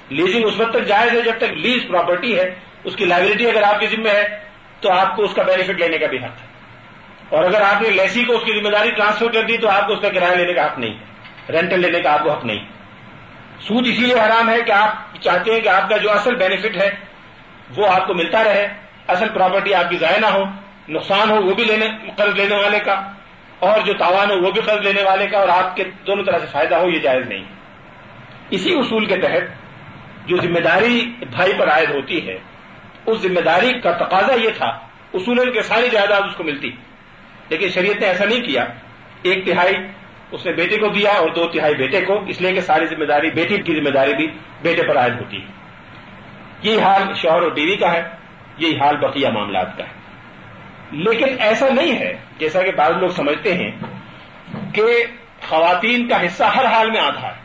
لیزنگ اس وقت تک جائز ہے جب تک لیز پراپرٹی ہے، اس کی لائبلٹی اگر آپ کے ذمہ ہے، تو آپ کو اس کا بینیفٹ لینے کا بھی حق ہے۔ اور اگر آپ نے لیسی کو اس کی ذمہ داری ٹرانسفر کر دی تو آپ کو اس کا کرایہ لینے کا حق نہیں رینٹل لینے کا آپ کو حق نہیں سود اسی لیے حرام ہے کہ آپ چاہتے ہیں کہ آپ کا جو اصل بینیفٹ ہے وہ آپ کو ملتا رہے۔ اصل پراپرٹی آپ کی ضائع نہ ہو، نقصان ہو وہ بھی لینے، قرض لینے والے کا، اور جو تاوان ہو وہ بھی قرض لینے والے کا، اور آپ کے دونوں طرح سے فائدہ ہو، یہ جائز نہیں۔ اسی اصول کے تحت جو ذمہ داری بھائی پر عائد ہوتی ہے، اس ذمہ داری کا تقاضا یہ تھا اصول کے ساری جائیداد اس کو ملتی۔ لیکن شریعت نے ایسا نہیں کیا۔ ایک تہائی اس نے بیٹے کو دیا اور دو تہائی بیٹے کو، اس لیے کہ ساری ذمہ داری، بیٹی کی ذمہ داری بھی بیٹے پر عائد ہوتی ہے۔ یہی حال شوہر اور بیوی کا ہے، یہی حال بقیہ معاملات کا ہے۔ لیکن ایسا نہیں ہے، جیسا کہ بعض لوگ سمجھتے ہیں کہ خواتین کا حصہ ہر حال میں آدھا ہے۔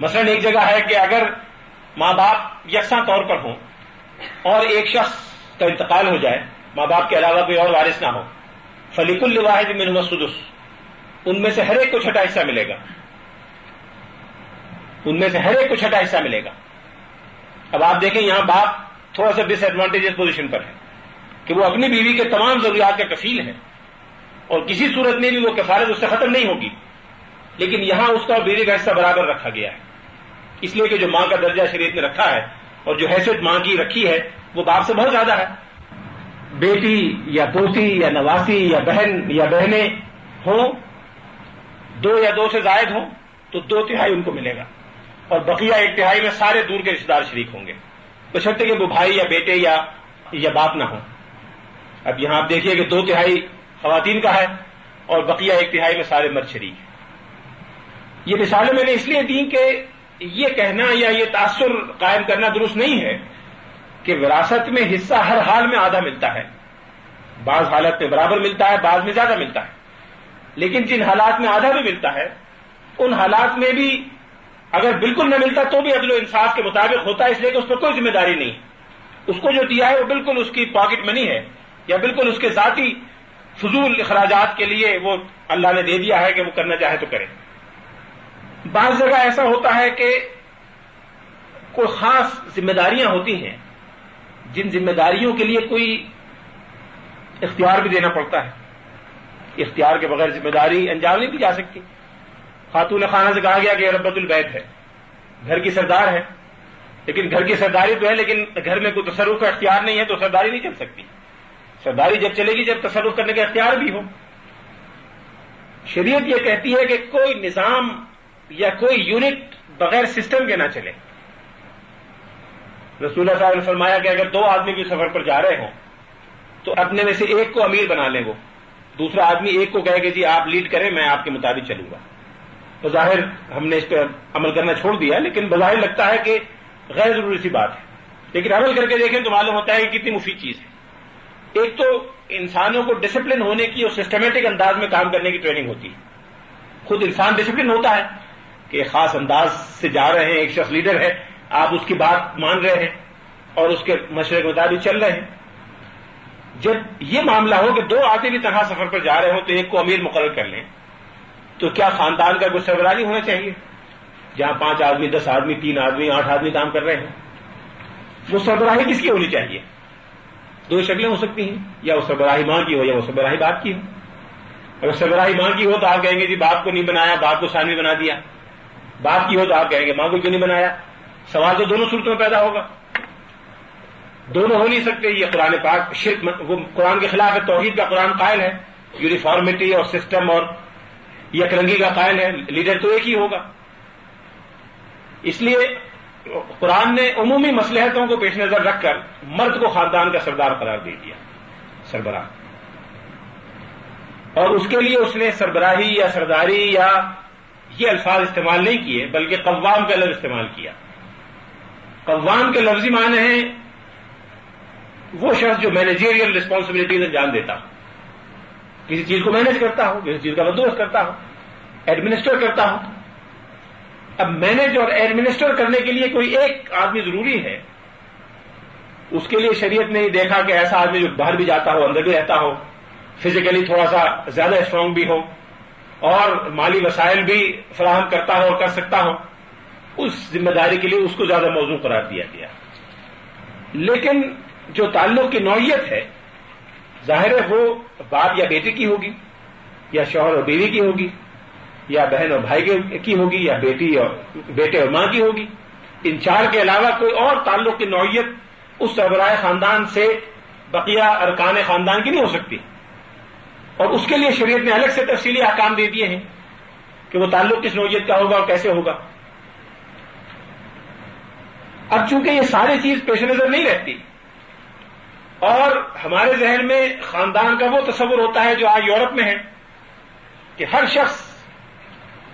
مثلا ایک جگہ ہے کہ اگر ماں باپ یکساں طور پر ہوں اور ایک شخص کا انتقال ہو جائے ماں باپ کے علاوہ کوئی اور وارث نہ ہو۔ فلیق الواحد من ان میں سے ہر ایک کو چھٹا حصہ ملے گا۔ ان میں سے ہر ایک کو چھٹا حصہ ملے گا۔ اب آپ دیکھیں یہاں باپ تھوڑا سا ڈس ایڈوانٹیج پوزیشن پر ہے کہ وہ اپنی بیوی کے تمام ضروریات کا کفیل ہے اور کسی صورت میں بھی وہ کفالت اس سے ختم نہیں ہوگی۔ لیکن یہاں اس کا بیوی کا حصہ برابر رکھا گیا ہے۔ اس لیے کہ جو ماں کا درجہ شریعت نے رکھا ہے اور جو حیثیت ماں کی رکھی ہے وہ باپ سے بہت زیادہ ہے۔ بیٹی یا پوتی یا نواسی یا بہن یا بہنیں ہوں، دو یا دو سے زائد ہوں، تو دو تہائی ان کو ملے گا۔ اور بقیہ ایک تہائی میں سارے دور کے رشتے دار شریک ہوں گے۔ بشرطے کہ وہ بھائی یا بیٹے یا یا باپ نہ ہوں۔ اب یہاں آپ دیکھیے کہ دو تہائی خواتین کا ہے اور بقیہ ایک تہائی میں سارے مرد شریک ہیں۔ یہ مثالیں میں نے اس لیے دی کہ یہ کہنا یا یہ تاثر قائم کرنا درست نہیں ہے۔ کہ وراثت میں حصہ ہر حال میں آدھا ملتا ہے۔ بعض حالت میں برابر ملتا ہے، بعض میں زیادہ ملتا ہے۔ لیکن جن حالات میں آدھا بھی ملتا ہے، ان حالات میں بھی اگر بالکل نہ ملتا تو بھی عدل و انصاف کے مطابق ہوتا ہے، اس لیے کہ اس پر کوئی ذمہ داری نہیں۔ اس کو جو دیا ہے وہ بالکل اس کی پاکٹ منی ہے، یا بالکل اس کے ذاتی فضول اخراجات کے لیے وہ اللہ نے دے دیا ہے کہ وہ کرنا چاہے تو کرے۔ بعض جگہ ایسا ہوتا ہے کہ کوئی خاص ذمہ داریاں ہوتی ہیں جن ذمہ داریوں کے لیے کوئی اختیار بھی دینا پڑتا ہے۔ اختیار کے بغیر ذمہ داری انجام نہیں دی جا سکتی۔ خاتون خانہ سے کہا گیا کہ ربت البید ہے۔ گھر کی سردار ہے۔ لیکن گھر کی سرداری تو ہے، لیکن گھر میں کوئی تصرف کا اختیار نہیں ہے تو سرداری نہیں چل سکتی۔ سرداری جب چلے گی، جب تصرف کرنے کا اختیار بھی ہو۔ شریعت یہ کہتی ہے کہ کوئی نظام یا کوئی یونٹ بغیر سسٹم کے نہ چلے۔ رسول اللہ صاحب نے فرمایا کہ اگر دو آدمی بھی سفر پر جا رہے ہوں، تو اپنے میں سے ایک کو امیر بنا لیں وہ۔ دوسرا آدمی ایک کو کہے کہ جی آپ لیڈ کریں، میں آپ کے مطابق چلوں گا۔ بظاہر ہم نے اس پہ عمل کرنا چھوڑ دیا، لیکن بظاہر لگتا ہے کہ غیر ضروری سی بات ہے۔ لیکن عمل کر کے دیکھیں تو معلوم ہوتا ہے کہ کتنی مفید چیز ہے۔ ایک تو انسانوں کو ڈسپلن ہونے کی اور سسٹمیٹک انداز میں کام کرنے کی ٹریننگ ہوتی ہے۔ خود انسان ڈسپلن ہوتا ہے کہ خاص انداز سے جا رہے ہیں، ایک شخص لیڈر ہے آپ اس کی بات مان رہے ہیں اور اس کے مشورے کے مطابق چل رہے ہیں۔ جب یہ معاملہ ہو کہ دو آدمی بھی طرح سفر پر جا رہے ہوں تو ایک کو امیر مقرر کر لیں، تو کیا خاندان کا کوئی سربراہی ہونا چاہیے؟ جہاں پانچ آدمی، دس آدمی، تین آدمی، آٹھ آدمی کام کر رہے ہیں۔ وہ سربراہی کس کی ہونی چاہیے؟ دو شکلیں ہو سکتی ہیں، یا وہ سربراہی ماں کی ہو یا وہ سربراہی باپ کی ہو۔ اگر سربراہی ماں کی ہو تو آپ کہیں گے جی باپ کو نہیں بنایا، باپ کو ثانوی بنا دیا۔ باپ کی ہو تو آپ کہیں گے ماں کو کیوں نہیں بنایا؟ سوال تو دونوں صورتوں میں پیدا ہوگا۔ دونوں ہو نہیں سکتے، یہ قرآن پاک شرک وہ قرآن کے خلاف ہے، توحید کا قرآن قائل ہے یونیفارمٹی اور سسٹم اور یک رنگی کا قائل ہے، لیڈر تو ایک ہی ہوگا۔ اس لیے قرآن نے عمومی مسلحتوں کو پیش نظر رکھ کر مرد کو خاندان کا سردار قرار دے دیا، سربراہ۔ اور اس کے لیے اس نے سربراہی یا سرداری یا یہ الفاظ استعمال نہیں کیے، بلکہ قوام کا لفظ استعمال کیا۔ قوام کے لفظی معنی ہیں، وہ شخص جو مینیجیریل ریسپانسبلٹیز انجام دیتا ہو کسی چیز کو مینج کرتا ہو کسی چیز کا بدوست کرتا ہو ایڈمنسٹر کرتا ہو اب مینج اور ایڈمنسٹر کرنے کے لیے کوئی ایک آدمی ضروری ہے، اس کے لیے شریعت نے دیکھا کہ ایسا آدمی جو باہر بھی جاتا ہو، اندر بھی رہتا ہو فزیکلی تھوڑا سا زیادہ اسٹرانگ بھی ہو اور مالی وسائل بھی فراہم کرتا ہو اور کر سکتا ہو۔ اس ذمہ داری کے لیے اس کو زیادہ موضوع قرار دیا گیا۔ لیکن جو تعلق کی نوعیت ہے، ظاہر ہے وہ باپ یا بیٹے کی ہوگی، یا شوہر اور بیوی کی ہوگی، یا بہن اور بھائی کی ہوگی، یا بیٹی اور بیٹے اور ماں کی ہوگی۔ ان چار کے علاوہ کوئی اور تعلق کی نوعیت اس سربراہ خاندان سے بقیہ ارکان خاندان کی نہیں ہو سکتی۔ اور اس کے لیے شریعت نے الگ سے تفصیلی احکام دے دیے ہیں کہ وہ تعلق کس نوعیت کا ہوگا اور کیسے ہوگا۔ اب چونکہ یہ ساری چیز پیش نظر نہیں رہتی، اور ہمارے ذہن میں خاندان کا وہ تصور ہوتا ہے جو آج یورپ میں ہے، کہ ہر شخص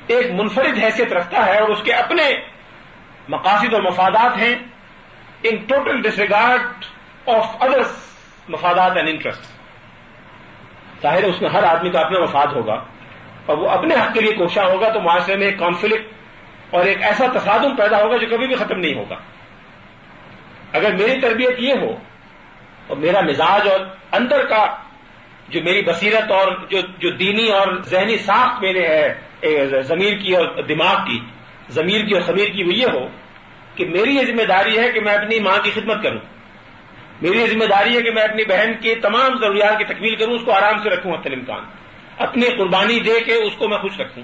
ایک منفرد حیثیت رکھتا ہے اور اس کے اپنے مقاصد اور مفادات ہیں in total disregard of others مفادات اینڈ انٹرسٹ ظاہر اس میں ہر آدمی کا اپنا مفاد ہوگا، اور وہ اپنے حق کے لیے کوشاں ہوگا تو معاشرے میں ایک کانفلکٹ اور ایک ایسا تصادم پیدا ہوگا جو کبھی بھی ختم نہیں ہوگا۔ اگر میری تربیت یہ ہو اور میرا مزاج اور اندر کا جو میری بصیرت اور جو جو دینی اور ذہنی ساخت میرے ہے ضمیر کی اور دماغ کی، ضمیر کی اور خمیر کی وہ یہ ہو کہ میری یہ ذمہ داری ہے کہ میں اپنی ماں کی خدمت کروں۔ میری یہ ذمہ داری ہے کہ میں اپنی بہن کی تمام ضروریات کی تکمیل کروں، اس کو آرام سے رکھوں حت امکان۔ اپنی قربانی دے کے اس کو میں خوش رکھوں۔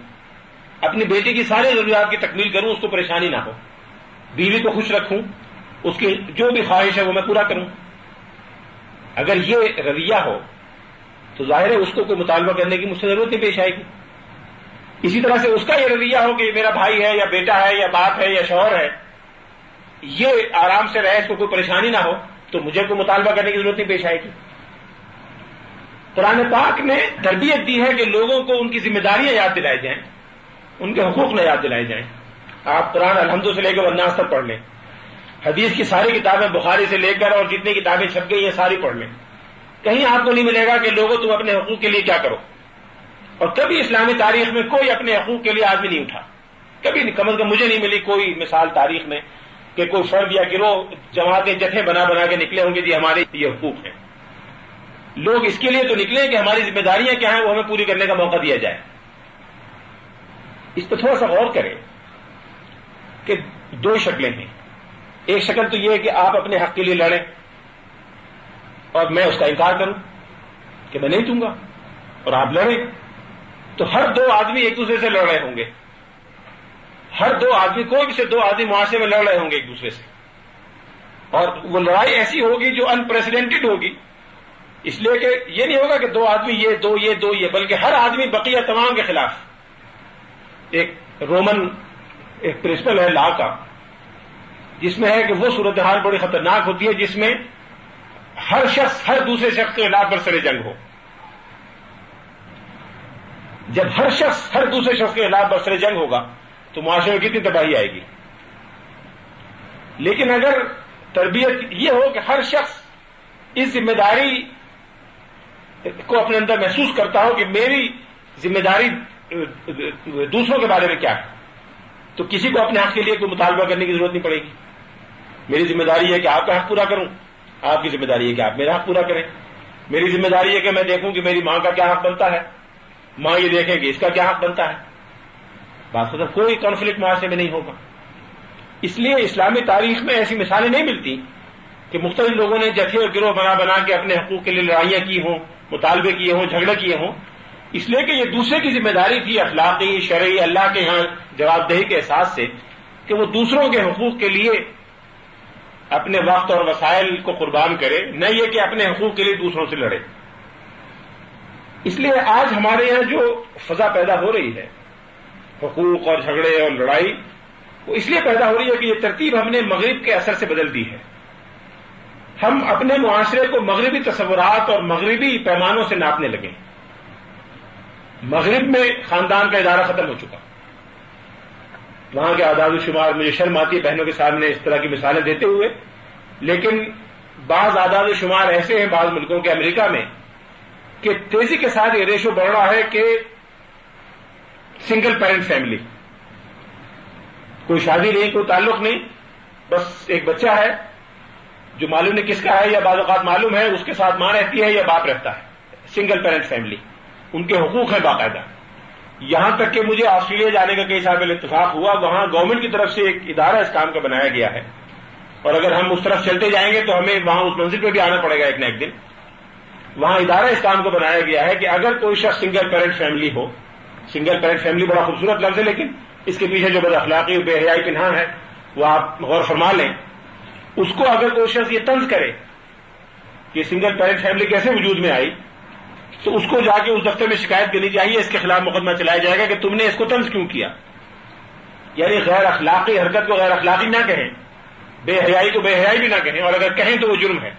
اپنی بیٹی کی ساری ضروریات کی تکمیل کروں، اس کو پریشانی نہ ہو۔ بیوی کو خوش رکھوں۔ اس کی جو بھی خواہش ہے وہ میں پورا کروں۔ اگر یہ رویہ ہو، تو ظاہر ہے اس کو کوئی مطالبہ کرنے کی مجھ سے ضرورت نہیں پیش آئے گی۔ اسی طرح سے اس کا یہ رویہ ہو کہ میرا بھائی ہے یا بیٹا ہے یا باپ ہے یا شوہر ہے، یہ آرام سے رہے، اس کو کوئی پریشانی نہ ہو، تو مجھے کوئی مطالبہ کرنے کی ضرورت نہیں پیش آئے گی۔ قرآن پاک نے تربیت دی ہے کہ لوگوں کو ان کی ذمہ داریاں یاد دلائی جائیں، ان کے حقوق نہ یاد دلائے جائیں۔ آپ قرآن الحمد سے لے کے ورناس تک پڑھ لیں۔ حدیث کی ساری کتابیں بخاری سے لے کر اور جتنی کتابیں چھپ گئی ہیں، ساری پڑھ لیں۔ کہیں آپ کو نہیں ملے گا کہ لوگوں، تم اپنے حقوق کے لیے کیا کرو۔ اور کبھی اسلامی تاریخ میں کوئی اپنے حقوق کے لیے آدمی نہیں اٹھا۔ کبھی کم از کم مجھے نہیں ملی کوئی مثال تاریخ میں کہ کوئی فرد یا گروہ جماعتیں جتھے بنا بنا کے نکلے ہوں گے جی ہمارے یہ حقوق ہیں۔ لوگ اس کے لیے تو نکلے کہ ہماری ذمہ داریاں کیا ہیں، وہ ہمیں پوری کرنے کا موقع دیا جائے۔ اس پہ تھوڑا سا غور کریں کہ دو شکلیں ہیں۔ ایک شکل تو یہ ہے کہ آپ اپنے حق کے لیے لڑیں اور میں اس کا انکار کروں کہ میں نہیں دوں گا اور آپ لڑیں تو ہر دو آدمی ایک دوسرے سے لڑ رہے ہوں گے۔ ہر دو آدمی، کوئی بھی سے دو آدمی معاشرے میں لڑ رہے ہوں گے ایک دوسرے سے۔ اور وہ لڑائی ایسی ہوگی جو انپریسیڈنٹڈ ہوگی۔ اس لیے کہ یہ نہیں ہوگا کہ دو آدمی یہ، دو یہ دو یہ، بلکہ ہر آدمی بقیہ تمام کے خلاف۔ ایک رومن، ایک پرنسپل ہے لا کا۔ جس میں ہے کہ وہ صورتحال بڑی خطرناک ہوتی ہے، جس میں ہر شخص، ہر دوسرے شخص کے خلاف برسر جنگ ہو۔ جب ہر شخص، ہر دوسرے شخص کے خلاف برسر جنگ ہوگا، تو معاشرے میں کتنی تباہی آئے گی۔ لیکن اگر تربیت یہ ہو کہ ہر شخص اس ذمہ داری کو اپنے اندر محسوس کرتا ہو کہ میری ذمہ داری دوسروں کے بارے میں کیا ہے، تو کسی کو اپنے حق کے لیے کوئی مطالبہ کرنے کی ضرورت نہیں پڑے گی۔ میری ذمہ داری ہے کہ آپ کا حق پورا کروں۔ آپ کی ذمہ داری ہے کہ آپ میرا حق پورا کریں۔ میری ذمہ داری ہے کہ میں دیکھوں کہ میری ماں کا کیا حق بنتا ہے۔ ماں یہ دیکھیں کہ اس کا کیا حق بنتا ہے۔ بات مطلب کوئی کانفلکٹ معاشرے میں نہیں ہوگا۔ اس لیے اسلامی تاریخ میں ایسی مثالیں نہیں ملتی کہ مختلف لوگوں نے جتھے اور گروہ بنا بنا کے اپنے حقوق کے لیے لڑائیاں کی ہوں، مطالبے کیے ہوں، جھگڑے کیے ہوں۔ اس لیے کہ یہ دوسرے کی ذمہ داری تھی، اخلاقی، شرعی، اللہ کے یہاں جواب دہی کے احساس سے کہ وہ دوسروں کے حقوق کے لیے اپنے وقت اور وسائل کو قربان کرے، نہ یہ کہ اپنے حقوق کے لیے دوسروں سے لڑے۔ اس لیے آج ہمارے یہاں جو فضا پیدا ہو رہی ہے، حقوق اور جھگڑے اور لڑائی، وہ اس لیے پیدا ہو رہی ہے کہ یہ ترتیب ہم نے مغرب کے اثر سے بدل دی ہے۔ ہم اپنے معاشرے کو مغربی تصورات اور مغربی پیمانوں سے ناپنے لگے۔ مغرب میں خاندان کا ادارہ ختم ہو چکا۔ وہاں کے آداد و شمار مجھے شرم آتی ہے بہنوں کے سامنے اس طرح کی مثالیں دیتے ہوئے۔ لیکن بعض آداد و شمار ایسے ہیں بعض ملکوں کے امریکہ میں کہ تیزی کے ساتھ یہ ریشو بڑھ رہا ہے کہ سنگل پیرنٹ فیملی، کوئی شادی نہیں، کوئی تعلق نہیں، بس ایک بچہ ہے، جو معلوم نہیں کس کا ہے یا بعض اوقات معلوم ہے، اس کے ساتھ ماں رہتی ہے یا باپ رہتا ہے، سنگل پیرنٹ فیملی، ان کے حقوق ہیں باقاعدہ۔ یہاں تک کہ مجھے آسٹریلیا جانے کا کئی سال اتفاق ہوا، وہاں گورنمنٹ کی طرف سے ایک ادارہ اس کام کا بنایا گیا ہے۔ اور اگر ہم اس طرف چلتے جائیں گے تو ہمیں وہاں اس منزل پہ بھی آنا پڑے گا ایک نہ ایک دن۔ وہاں ادارہ اس کام کو بنایا گیا ہے کہ اگر کوئی شخص سنگل پیرنٹ فیملی ہو سنگل پیرنٹ فیملی بڑا خوبصورت لفظ ہے، لیکن اس کے پیچھے جو بد اخلاقی بے حیائی پنہا ہے، وہ آپ غور فرما لیں۔ اس کو اگر کوئی شخص یہ طنز کرے کہ سنگل پیرنٹ فیملی کیسے وجود میں آئی تو اس کو جا کے اس دفتر میں شکایت کرنی چاہیے، اس کے خلاف مقدمہ چلایا جائے گا کہ تم نے اس کو طنز کیوں کیا؟ یعنی غیر اخلاقی حرکت کو غیر اخلاقی نہ کہیں، بے حیائی کو بے حیائی بھی نہ کہیں، اور اگر کہیں تو وہ جرم ہے۔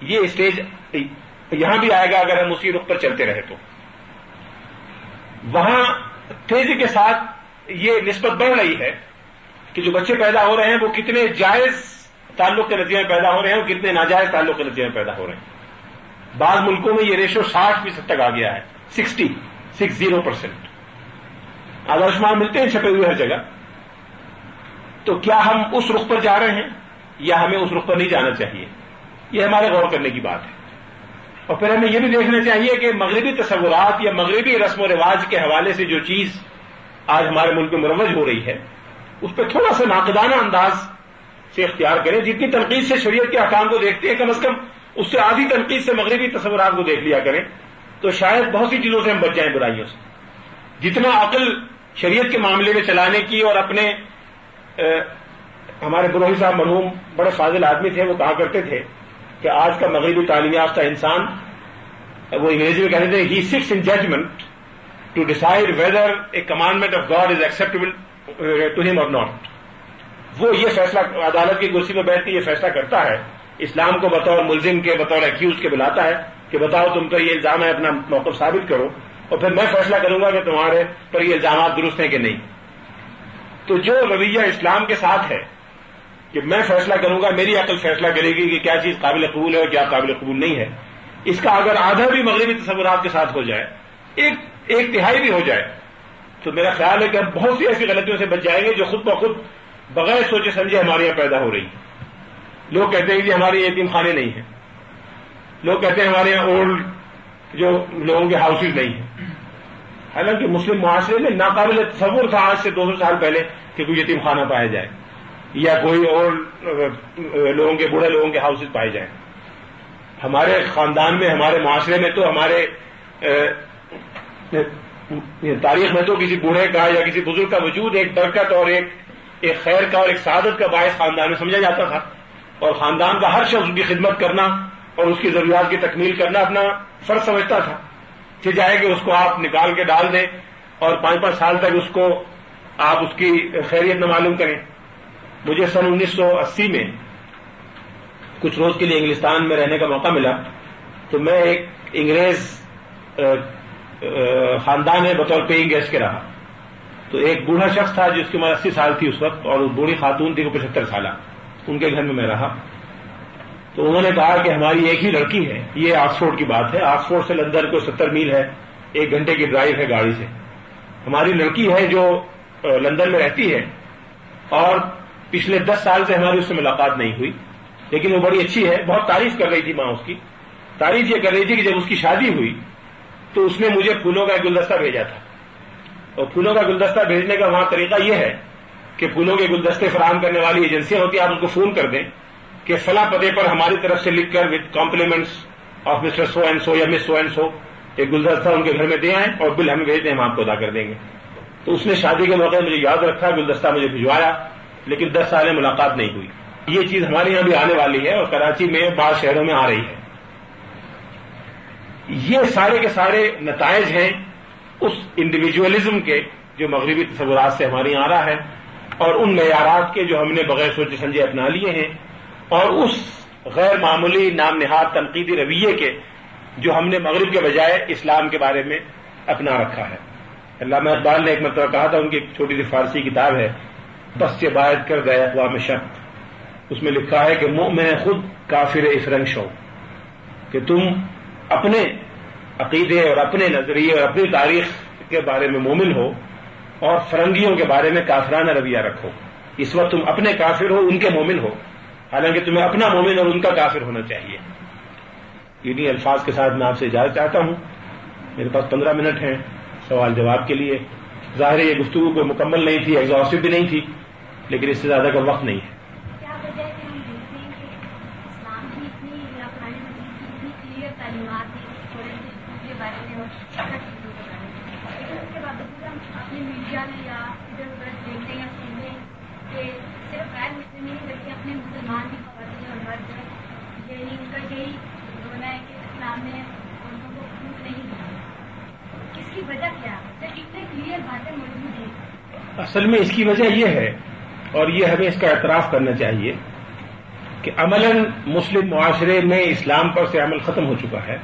یہ اسٹیج یہاں بھی آئے گا اگر ہم اسی رخ پر چلتے رہے تو۔ وہاں تیزی کے ساتھ یہ نسبت بڑھ رہی ہے کہ جو بچے پیدا ہو رہے ہیں وہ کتنے جائز تعلق کے نتیجے میں پیدا ہو رہے ہیں اور کتنے ناجائز تعلق کے نتیجے میں پیدا ہو رہے ہیں۔ بعض ملکوں میں یہ ریشو ساٹھ فیصد تک آ گیا ہے، سکسٹی، سکس، زیرو پرسینٹ آدرشمان ملتے ہیں چھپے ہوئے ہر جگہ، تو کیا ہم اس رخ پر جا رہے ہیں یا ہمیں اس رخ پر نہیں جانا چاہیے؟ یہ ہمارے غور کرنے کی بات ہے۔ اور پھر ہمیں یہ بھی دیکھنا چاہیے کہ مغربی تصورات یا مغربی رسم و رواج کے حوالے سے جو چیز آج ہمارے ملک میں مروج ہو رہی ہے، اس پہ تھوڑا سا ناقدانہ انداز سے اختیار کریں۔ جتنی تنقید سے شریعت کے احکام کو دیکھتے ہیں، کم از کم اس سے آدھی تنقید سے مغربی تصورات کو دیکھ لیا کریں تو شاید بہت سی چیزوں سے ہم بچ جائیں برائیوں سے۔ جتنا عقل شریعت کے معاملے میں چلانے کی اور اپنے ہمارے بروہی صاحب مرحوم بڑے فاضل آدمی تھے، وہ کہا کرتے تھے کہ آج کا مغربی تعلیم یافتہ انسان، وہ انگریزی میں کہتے تھے he sits in judgement to decide whether a commandment of God is acceptable to him or not وہ یہ فیصلہ، عدالت کی کرسی میں بیٹھ کے یہ فیصلہ کرتا ہے اسلام کو بطور ملزم کے، بطور ایکیوز کے بلاتا ہے کہ بتاؤ تم پر یہ الزام ہے اپنا موقف ثابت کرو اور پھر میں فیصلہ کروں گا کہ تمہارے پر یہ الزامات درست ہیں کہ نہیں۔ تو جو رویہ اسلام کے ساتھ ہے کہ میں فیصلہ کروں گا، میری عقل فیصلہ کرے گی کہ کیا چیز قابل قبول ہے اور کیا قابل قبول نہیں ہے۔ اس کا اگر آدھا بھی مغربی تصورات کے ساتھ ہو جائے، ایک ایک تہائی بھی ہو جائے، تو میرا خیال ہے کہ ہم بہت سی ایسی غلطیوں سے بچ جائیں گے جو خود بخود بغیر سوچے سمجھے ہمارے یہاں پیدا ہو رہی ہیں۔ لوگ کہتے ہیں کہ جی ہمارے یتیم خانے نہیں ہیں۔ لوگ کہتے ہیں ہمارے یہاں اولڈ جو لوگوں کے ہاؤسز نہیں ہیں۔ حالانکہ مسلم معاشرے میں ناقابل تصور تھا آج سے دو سو سال پہلے کہ کوئی یتیم خانہ پایا جائے۔ یا کوئی اور uh, لوگوں کے بوڑھے لوگوں کے ہاؤسز پائے جائیں۔ ہمارے خاندان میں، ہمارے معاشرے میں تو ہمارے uh, تاریخ میں تو کسی بوڑھے کا یا کسی بزرگ کا وجود ایک برکت اور ایک ایک خیر کا اور ایک سعادت کا باعث خاندان میں سمجھا جاتا تھا۔ اور خاندان کا ہر شخص کی خدمت کرنا اور اس کی ضروریات کی تکمیل کرنا اپنا فرض سمجھتا تھا کہ جائے کہ اس کو آپ نکال کے ڈال دیں اور پانچ پانچ سال تک اس کو آپ اس کی خیریت نہ معلوم کریں۔ مجھے سن انیس سو اسی میں کچھ روز کے لیے انگلستان میں رہنے کا موقع ملا تو میں ایک انگریز خاندان ہے، بطور پیئنگ گیسٹ کے رہا۔ تو ایک بوڑھا شخص تھا جس کی عمر اسی سال تھی اس وقت اور بوڑھی خاتون تھی، وہ پچہتر سالہ ان کے گھر میں میں رہا۔ تو انہوں نے کہا کہ ہماری ایک ہی لڑکی ہے۔ یہ آکسفورڈ کی بات ہے۔ آکسفورڈ سے لندن کو ستر میل ہے۔ ایک گھنٹے کی ڈرائیو ہے گاڑی سے۔ ہماری لڑکی ہے جو لندن میں رہتی ہے۔ اور پچھلے دس سال سے ہماری اس سے ملاقات نہیں ہوئی۔ لیکن وہ بڑی اچھی ہے۔ بہت تعریف کر رہی تھی ماں اس کی۔ تعریف یہ کر رہی تھی کہ جب اس کی شادی ہوئی تو اس نے مجھے پھولوں کا گلدستہ بھیجا تھا۔ اور پھولوں کا گلدستہ بھیجنے کا وہاں طریقہ یہ ہے کہ پھولوں کے گلدستے فراہم کرنے والی ایجنسیاں ہوتی ہیں، آپ ان کو فون کر دیں کہ فلاں پتے پر ہماری طرف سے لکھ کر with compliments of mister so and so یا مس سو اینڈ سو ایک گلدستہ ان کے گھر میں دے آئیں اور بل ہمیں بھیج دیں، ہم آپ کو ادا کر دیں گے۔ تو اس نے شادی کے موقع مجھے یاد رکھا، گلدستہ مجھے بھجوایا، لیکن دس سال ملاقات نہیں ہوئی۔ یہ چیز ہمارے یہاں بھی آنے والی ہے اور کراچی میں بعض شہروں میں آ رہی ہے۔ یہ سارے کے سارے نتائج ہیں اس انڈیویجلزم کے جو مغربی تصورات سے ہمارے یہاں آ رہا ہے۔ اور ان معیارات کے جو ہم نے بغیر سوچے سمجھے اپنا لیے ہیں اور اس غیر معمولی نام نہاد تنقیدی رویے کے جو ہم نے مغرب کے بجائے اسلام کے بارے میں اپنا رکھا ہے۔ علامہ اقبال نے ایک مرتبہ کہا تھا، ان کی ایک چھوٹی سی فارسی کتاب ہے، بس سے باعث کر گئے اقوام شک اس میں لکھا ہے کہ میں خود کافر اسرنگ شو، کہ تم اپنے عقیدے اور اپنے نظریے اور اپنی تاریخ کے بارے میں مومن ہو۔ اور فرنگیوں کے بارے میں کافرانہ رویہ رکھو۔ اس وقت تم اپنے کافر ہو، ان کے مومن ہو۔ حالانکہ تمہیں اپنا مومن اور ان کا کافر ہونا چاہیے۔ انہیں الفاظ کے ساتھ میں آپ سے اجازت چاہتا ہوں۔ میرے پاس پندرہ منٹ ہیں۔ سوال جواب کے لیے۔ ظاہر یہ گفتگو کوئی مکمل نہیں تھی ایگزاسٹو بھی نہیں تھی، لیکن اس سے زیادہ کا وقت نہیں ہے۔ اصل میں اس کی وجہ یہ ہے اور یہ ہمیں اس کا اعتراف کرنا چاہیے کہ عملاً مسلم معاشرے میں اسلام پر سے عمل ختم ہو چکا ہے۔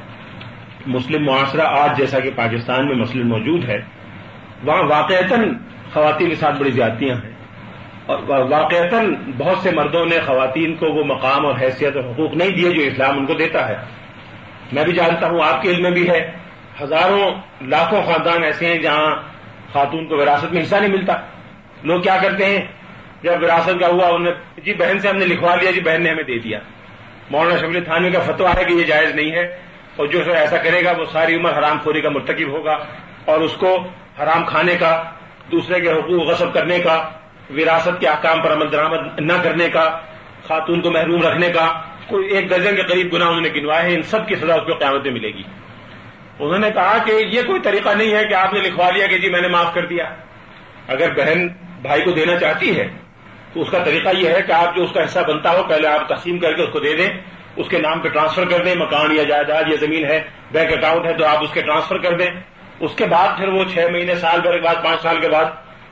مسلم معاشرہ آج جیسا کہ پاکستان میں مسلم موجود ہے۔ وہاں واقعتاً خواتین کے ساتھ بڑی زیادتیاں ہیں۔ اور واقعتاً بہت سے مردوں نے خواتین کو وہ مقام اور حیثیت اور حقوق نہیں دیے جو اسلام ان کو دیتا ہے۔ میں بھی جانتا ہوں آپ کے علم میں بھی ہے۔ ہزاروں لاکھوں خاندان ایسے ہیں جہاں خاتون کو وراثت میں حصہ نہیں ملتا۔ لوگ کیا کرتے ہیں؟ جب وراثت کا ہوا، انہوں جی بہن سے ہم نے لکھوا لیا جی بہن نے ہمیں دے دیا۔ مولانا شبلی تھانے کا فتوا ہے کہ یہ جائز نہیں ہے۔ اور جو ایسا کرے گا، وہ ساری عمر حرام خوری کا مرتکب ہوگا۔ اور اس کو حرام کھانے کا، دوسرے کے حقوق غصب کرنے کا، وراثت کے احکام پر عمل درآمد نہ کرنے کا، خاتون کو محروم رکھنے کا، کوئی ایک درجن کے قریب گناہ انہوں نے گنوائے ہیں، ان سب کی سزا اس کو قیامت میں ملے گی۔ انہوں نے کہا کہ یہ کوئی طریقہ نہیں ہے کہ آپ نے لکھوا لیا کہ جی میں نے معاف کر دیا۔ اگر بہن بھائی کو دینا چاہتی ہے، تو اس کا طریقہ یہ ہے کہ آپ جو اس کا حصہ بنتا ہو، پہلے آپ تقسیم کر کے اس کو دے دیں، اس کے نام پہ ٹرانسفر کر دیں، مکان یا جائیداد یا زمین ہے، بینک اکاؤنٹ ہے، تو آپ اس کے ٹرانسفر کر دیں۔ اس کے بعد پھر وہ چھ مہینے، سال بھر کے بعد، پانچ سال کے بعد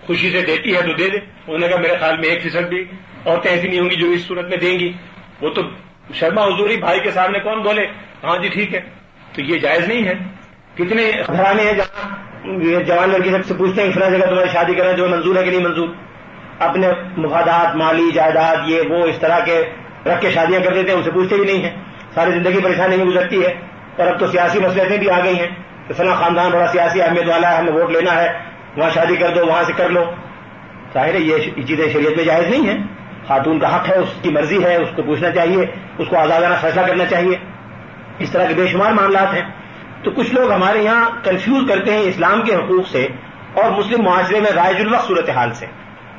خوشی سے دیتی ہے تو دے دے۔ انہوں نے کہا میرے خیال میں ایک فیصد بھی عورتیں ایسی نہیں ہوں گی جو اس صورت میں دیں گی۔ وہ تو شرما حضوری بھائی کے سامنے کون بولے؟ ہاں جی ٹھیک ہے۔ تو یہ جائز نہیں ہے۔ کتنے گھرانے ہیں جہاں جوان لڑکی سب سے پوچھتے ہیں فلاں جگہ تمہاری شادی کرنا جو منظور ہے کہ نہیں منظور؟ اپنے مفادات، مالی جائیداد، یہ وہ اس طرح کے رکھ کے شادیاں کر دیتے ہیں ان سے پوچھتے بھی نہیں ہیں۔ ساری زندگی پریشانی میں گزرتی ہے۔ اور اب تو سیاسی مسئلے بھی آ گئی ہیں۔ کہ فلاں خاندان بڑا سیاسی اہمیت والا ہے، ہمیں ووٹ لینا ہے، وہاں شادی کر دو، وہاں سے کر لو۔ ظاہر ہے، یہ چیزیں شریعت میں جائز نہیں ہیں۔ خاتون کا حق ہے، اس کی مرضی ہے، اس کو پوچھنا چاہیے، اس کو آزادانہ فیصلہ کرنا چاہیے۔ اس طرح کے بے شمار معاملات ہیں۔ تو کچھ لوگ ہمارے یہاں کنفیوز کرتے ہیں اسلام کے حقوق سے اور مسلم معاشرے میں رائج الوقت صورتحال سے۔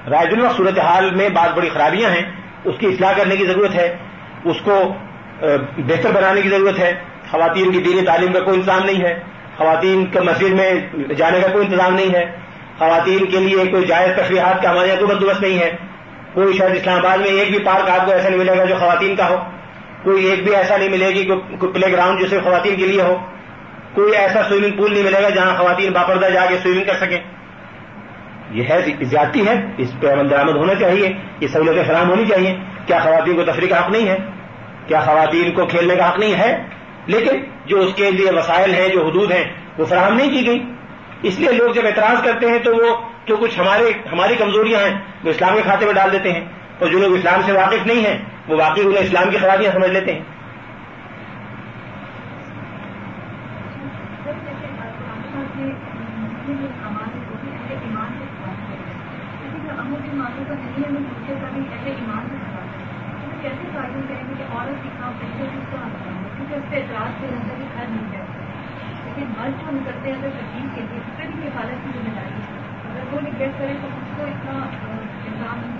رائج الوقت صورتحال میں بعض بڑی خرابیاں ہیں۔ اس کی اصلاح کرنے کی ضرورت ہے۔ اس کو بہتر بنانے کی ضرورت ہے۔ خواتین کی دینی تعلیم کا کوئی انتظام نہیں ہے۔ خواتین کے مسجد میں جانے کا کوئی انتظام نہیں ہے۔ خواتین کے لیے کوئی جائز تفریحات کا ہمارے یہاں کوئی بندوبست نہیں ہے۔ کوئی شاید اسلام آباد میں ایک بھی پارک آپ کو ایسا نہیں ملے گا جو خواتین کا ہو۔ کوئی ایک بھی ایسا نہیں ملے گی کوئی پلے گراؤنڈ جسے خواتین کے لیے ہو۔ کوئی ایسا سوئمنگ پول نہیں ملے گا جہاں خواتین باپردہ جا کے سوئمنگ کر سکیں۔ یہ ہے زیادتی ہے۔ اس پہ عمل درآمد ہونا چاہیے۔ یہ سہولتیں فراہم ہونی چاہیے۔ کیا خواتین کو تفریح کا حق نہیں ہے؟ کیا خواتین کو کھیلنے کا حق نہیں ہے؟ لیکن جو اس کے لیے وسائل ہیں، جو حدود ہیں، وہ فراہم نہیں کی گئی۔ اس لیے لوگ جب اعتراض کرتے ہیں تو وہ جو کچھ ہمارے ہماری کمزوریاں ہیں، وہ اسلام کے کھاتے میں ڈال دیتے ہیں۔ اور جو لوگ اسلام سے واقف نہیں ہیں، وہ واقعی انہیں اسلام کی خرابیاں سمجھ لیتے ہیں۔ لیکن مرد جو نکلتے ہیں تکلیف کے لیے کسی بھی حالت کی ذمہ داری ہے۔ اگر وہ نگیٹ کرے تو اس کو اتنا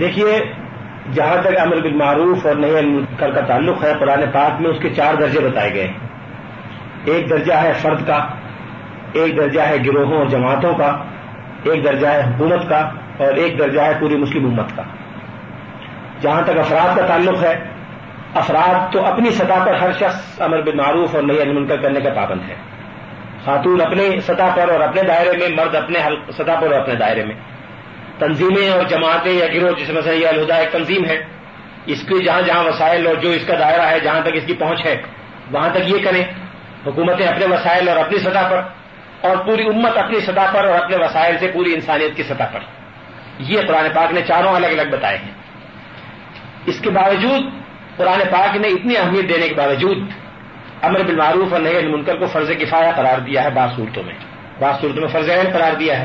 دیکھیے، جہاں تک امر بالمعروف اور نئے کل کا تعلق ہے پرانے پاک میں اس کے چار درجے بتائے گئے ہیں۔ ایک درجہ ہے فرد کا، ایک درجہ ہے گروہوں اور جماعتوں کا، ایک درجہ ہے حکومت کا اور ایک درجہ ہے پوری مسلم امت کا۔ جہاں تک افراد کا تعلق ہے، افراد تو اپنی سطح پر ہر شخص امر بن معروف اور نئی المنکر کرنے کا پابند ہے۔ خاتون اپنی سطح پر اور اپنے دائرے میں، مرد اپنے سطح پر اور اپنے دائرے میں۔ تنظیمیں اور جماعتیں یا گروہ، جس میں سے یہ الہدا ایک تنظیم ہے، اس کی جہاں جہاں وسائل اور جو اس کا دائرہ ہے، جہاں تک اس کی پہنچ ہے، وہاں تک یہ کریں۔ حکومتیں اپنے وسائل اور اپنی سطح پر، اور پوری امت اپنی سطح پر اور اپنے وسائل سے پوری انسانیت کی سطح پر۔ یہ قرآن پاک نے چاروں الگ الگ بتائے ہیں۔ اس کے باوجود، قرآن پاک نے اتنی اہمیت دینے کے باوجود امر بالمعروف اور نئے المنکر کو فرض کفایہ قرار دیا ہے بعض صورتوں میں۔ بعض صورتوں میں فرض عین قرار دیا ہے۔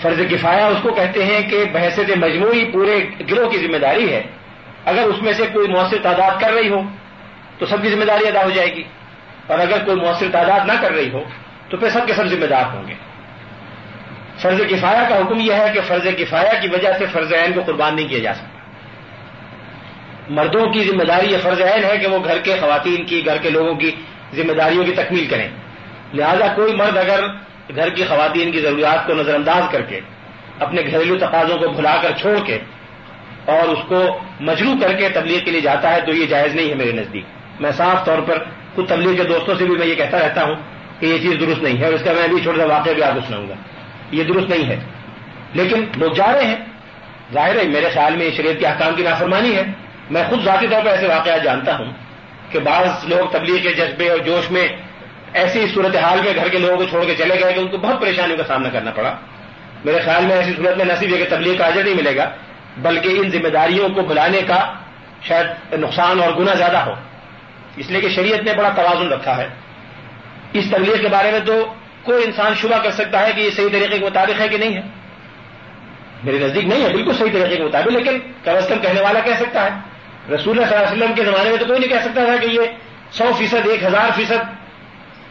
فرض کفایہ اس کو کہتے ہیں کہ بحثیت مجموعی پورے گروہ کی ذمہ داری ہے۔ اگر اس میں سے کوئی مؤثر تعداد کر رہی ہو، تو سب کی ذمہ داری ادا ہو جائے گی۔ اور اگر کوئی مؤثر تعداد نہ کر رہی ہو، تو پھر سب کے سب ذمہ دار ہوں گے۔ فرض کفایہ کا حکم یہ ہے کہ فرض کفایہ کی وجہ سے فرض عین کو قربان نہیں کیا جا سکتا۔ مردوں کی ذمہ داری یہ فرض عین ہے کہ وہ گھر کے خواتین کی، گھر کے لوگوں کی ذمہ داریوں کی تکمیل کریں۔ لہذا کوئی مرد اگر گھر کی خواتین کی ضروریات کو نظر انداز کر کے، اپنے گھریلو تقاضوں کو بھلا کر چھوڑ کے اور اس کو مجرو کر کے تبلیغ کے لیے جاتا ہے، تو یہ جائز نہیں ہے میرے نزدیک۔ میں صاف طور پر خود تبلیغ کے دوستوں سے بھی میں یہ کہتا رہتا ہوں کہ یہ چیز درست نہیں ہے اور اس کا میں بھی چھوٹا سا واقعہ بھی آپ کو سناؤں گا۔ یہ درست نہیں ہے۔ لیکن لوگ جا رہے ہیں۔ ظاہر ہے، میرے خیال میں شریعت کے حکام کی نافرمانی ہے۔ میں خود ذاتی طور پر ایسے واقعات جانتا ہوں کہ بعض لوگ تبلیغ کے جذبے اور جوش میں ایسی صورتحال میں گھر کے لوگوں کو چھوڑ کے چلے گئے کہ ان کو بہت پریشانیوں کا سامنا کرنا پڑا۔ میرے خیال میں ایسی صورت میں نصیب ہے کہ تبلیغ کا اجر نہیں ملے گا، بلکہ ان ذمہ داریوں کو بلانے کا شاید نقصان اور گنا زیادہ ہو۔ اس لیے کہ شریعت نے بڑا توازن رکھا ہے۔ اس تبلیغ کے بارے میں تو کوئی انسان شبہ کر سکتا ہے کہ یہ صحیح طریقے کے مطابق ہے کہ نہیں ہے۔ میرے نزدیک نہیں ہے، بالکل صحیح طریقے کے مطابق، لیکن کم از کم کہنے والا کہہ سکتا ہے۔ رسول اللہ صلی اللہ علیہ وسلم کے زمانے میں تو کوئی نہیں کہہ سکتا تھا کہ یہ سو فیصد، ایک ہزار فیصد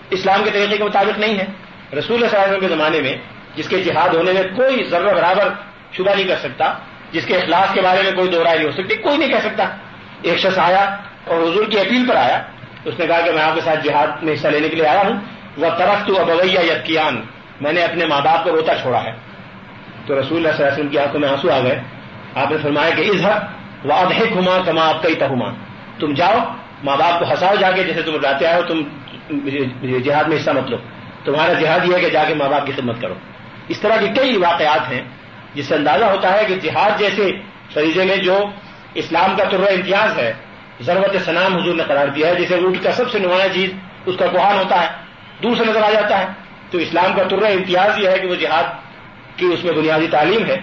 اسلام کے طریقے کے مطابق نہیں ہے۔ رسول اللہ صلی اللہ علیہ وسلم کے زمانے میں جس کے جہاد ہونے میں کوئی ذرہ برابر شبہ نہیں کر سکتا، جس کے اخلاص کے بارے میں کوئی دو رائے نہیں ہو سکتی، کوئی نہیں کہہ سکتا۔ ایک شخص آیا اور حضور کی اپیل پر آیا۔ اس نے کہا کہ میں آپ کے ساتھ جہاد میں حصہ لینے کے لیے آیا ہوں۔ وہ طرف تو ابویا یتکیان میں نے اپنے ماں باپ کو روتا چھوڑا ہے۔ تو رسول اللہ صلی اللہ علیہ وسلم کی آنکھوں میں آنسو آ گئے۔ آپ نے فرمایا کہ اس حق واضح کما کما آپ کئی تہما تم جاؤ، ماں باپ کو ہنساؤ جا کے جیسے تم جاتے آئے ہو، تم جہاد میں حصہ مت لو۔ تمہارا جہاد یہ ہے کہ جا کے ماں باپ کی خدمت کرو۔ اس طرح کے کئی واقعات ہیں، جس سے اندازہ ہوتا ہے کہ جہاد جیسے فریضے میں جو اسلام کا ترہ امتیاز ہے، ضرورت سنام حضور نے قرار دیا ہے جسے روٹ کا سب سے نمایاں چیز، اس کا کوہان ہوتا ہے دور سے نظر آ جاتا ہے۔ تو اسلام کا ترہ امتیاز یہ ہے کہ وہ جہاد کی اس میں بنیادی تعلیم ہے۔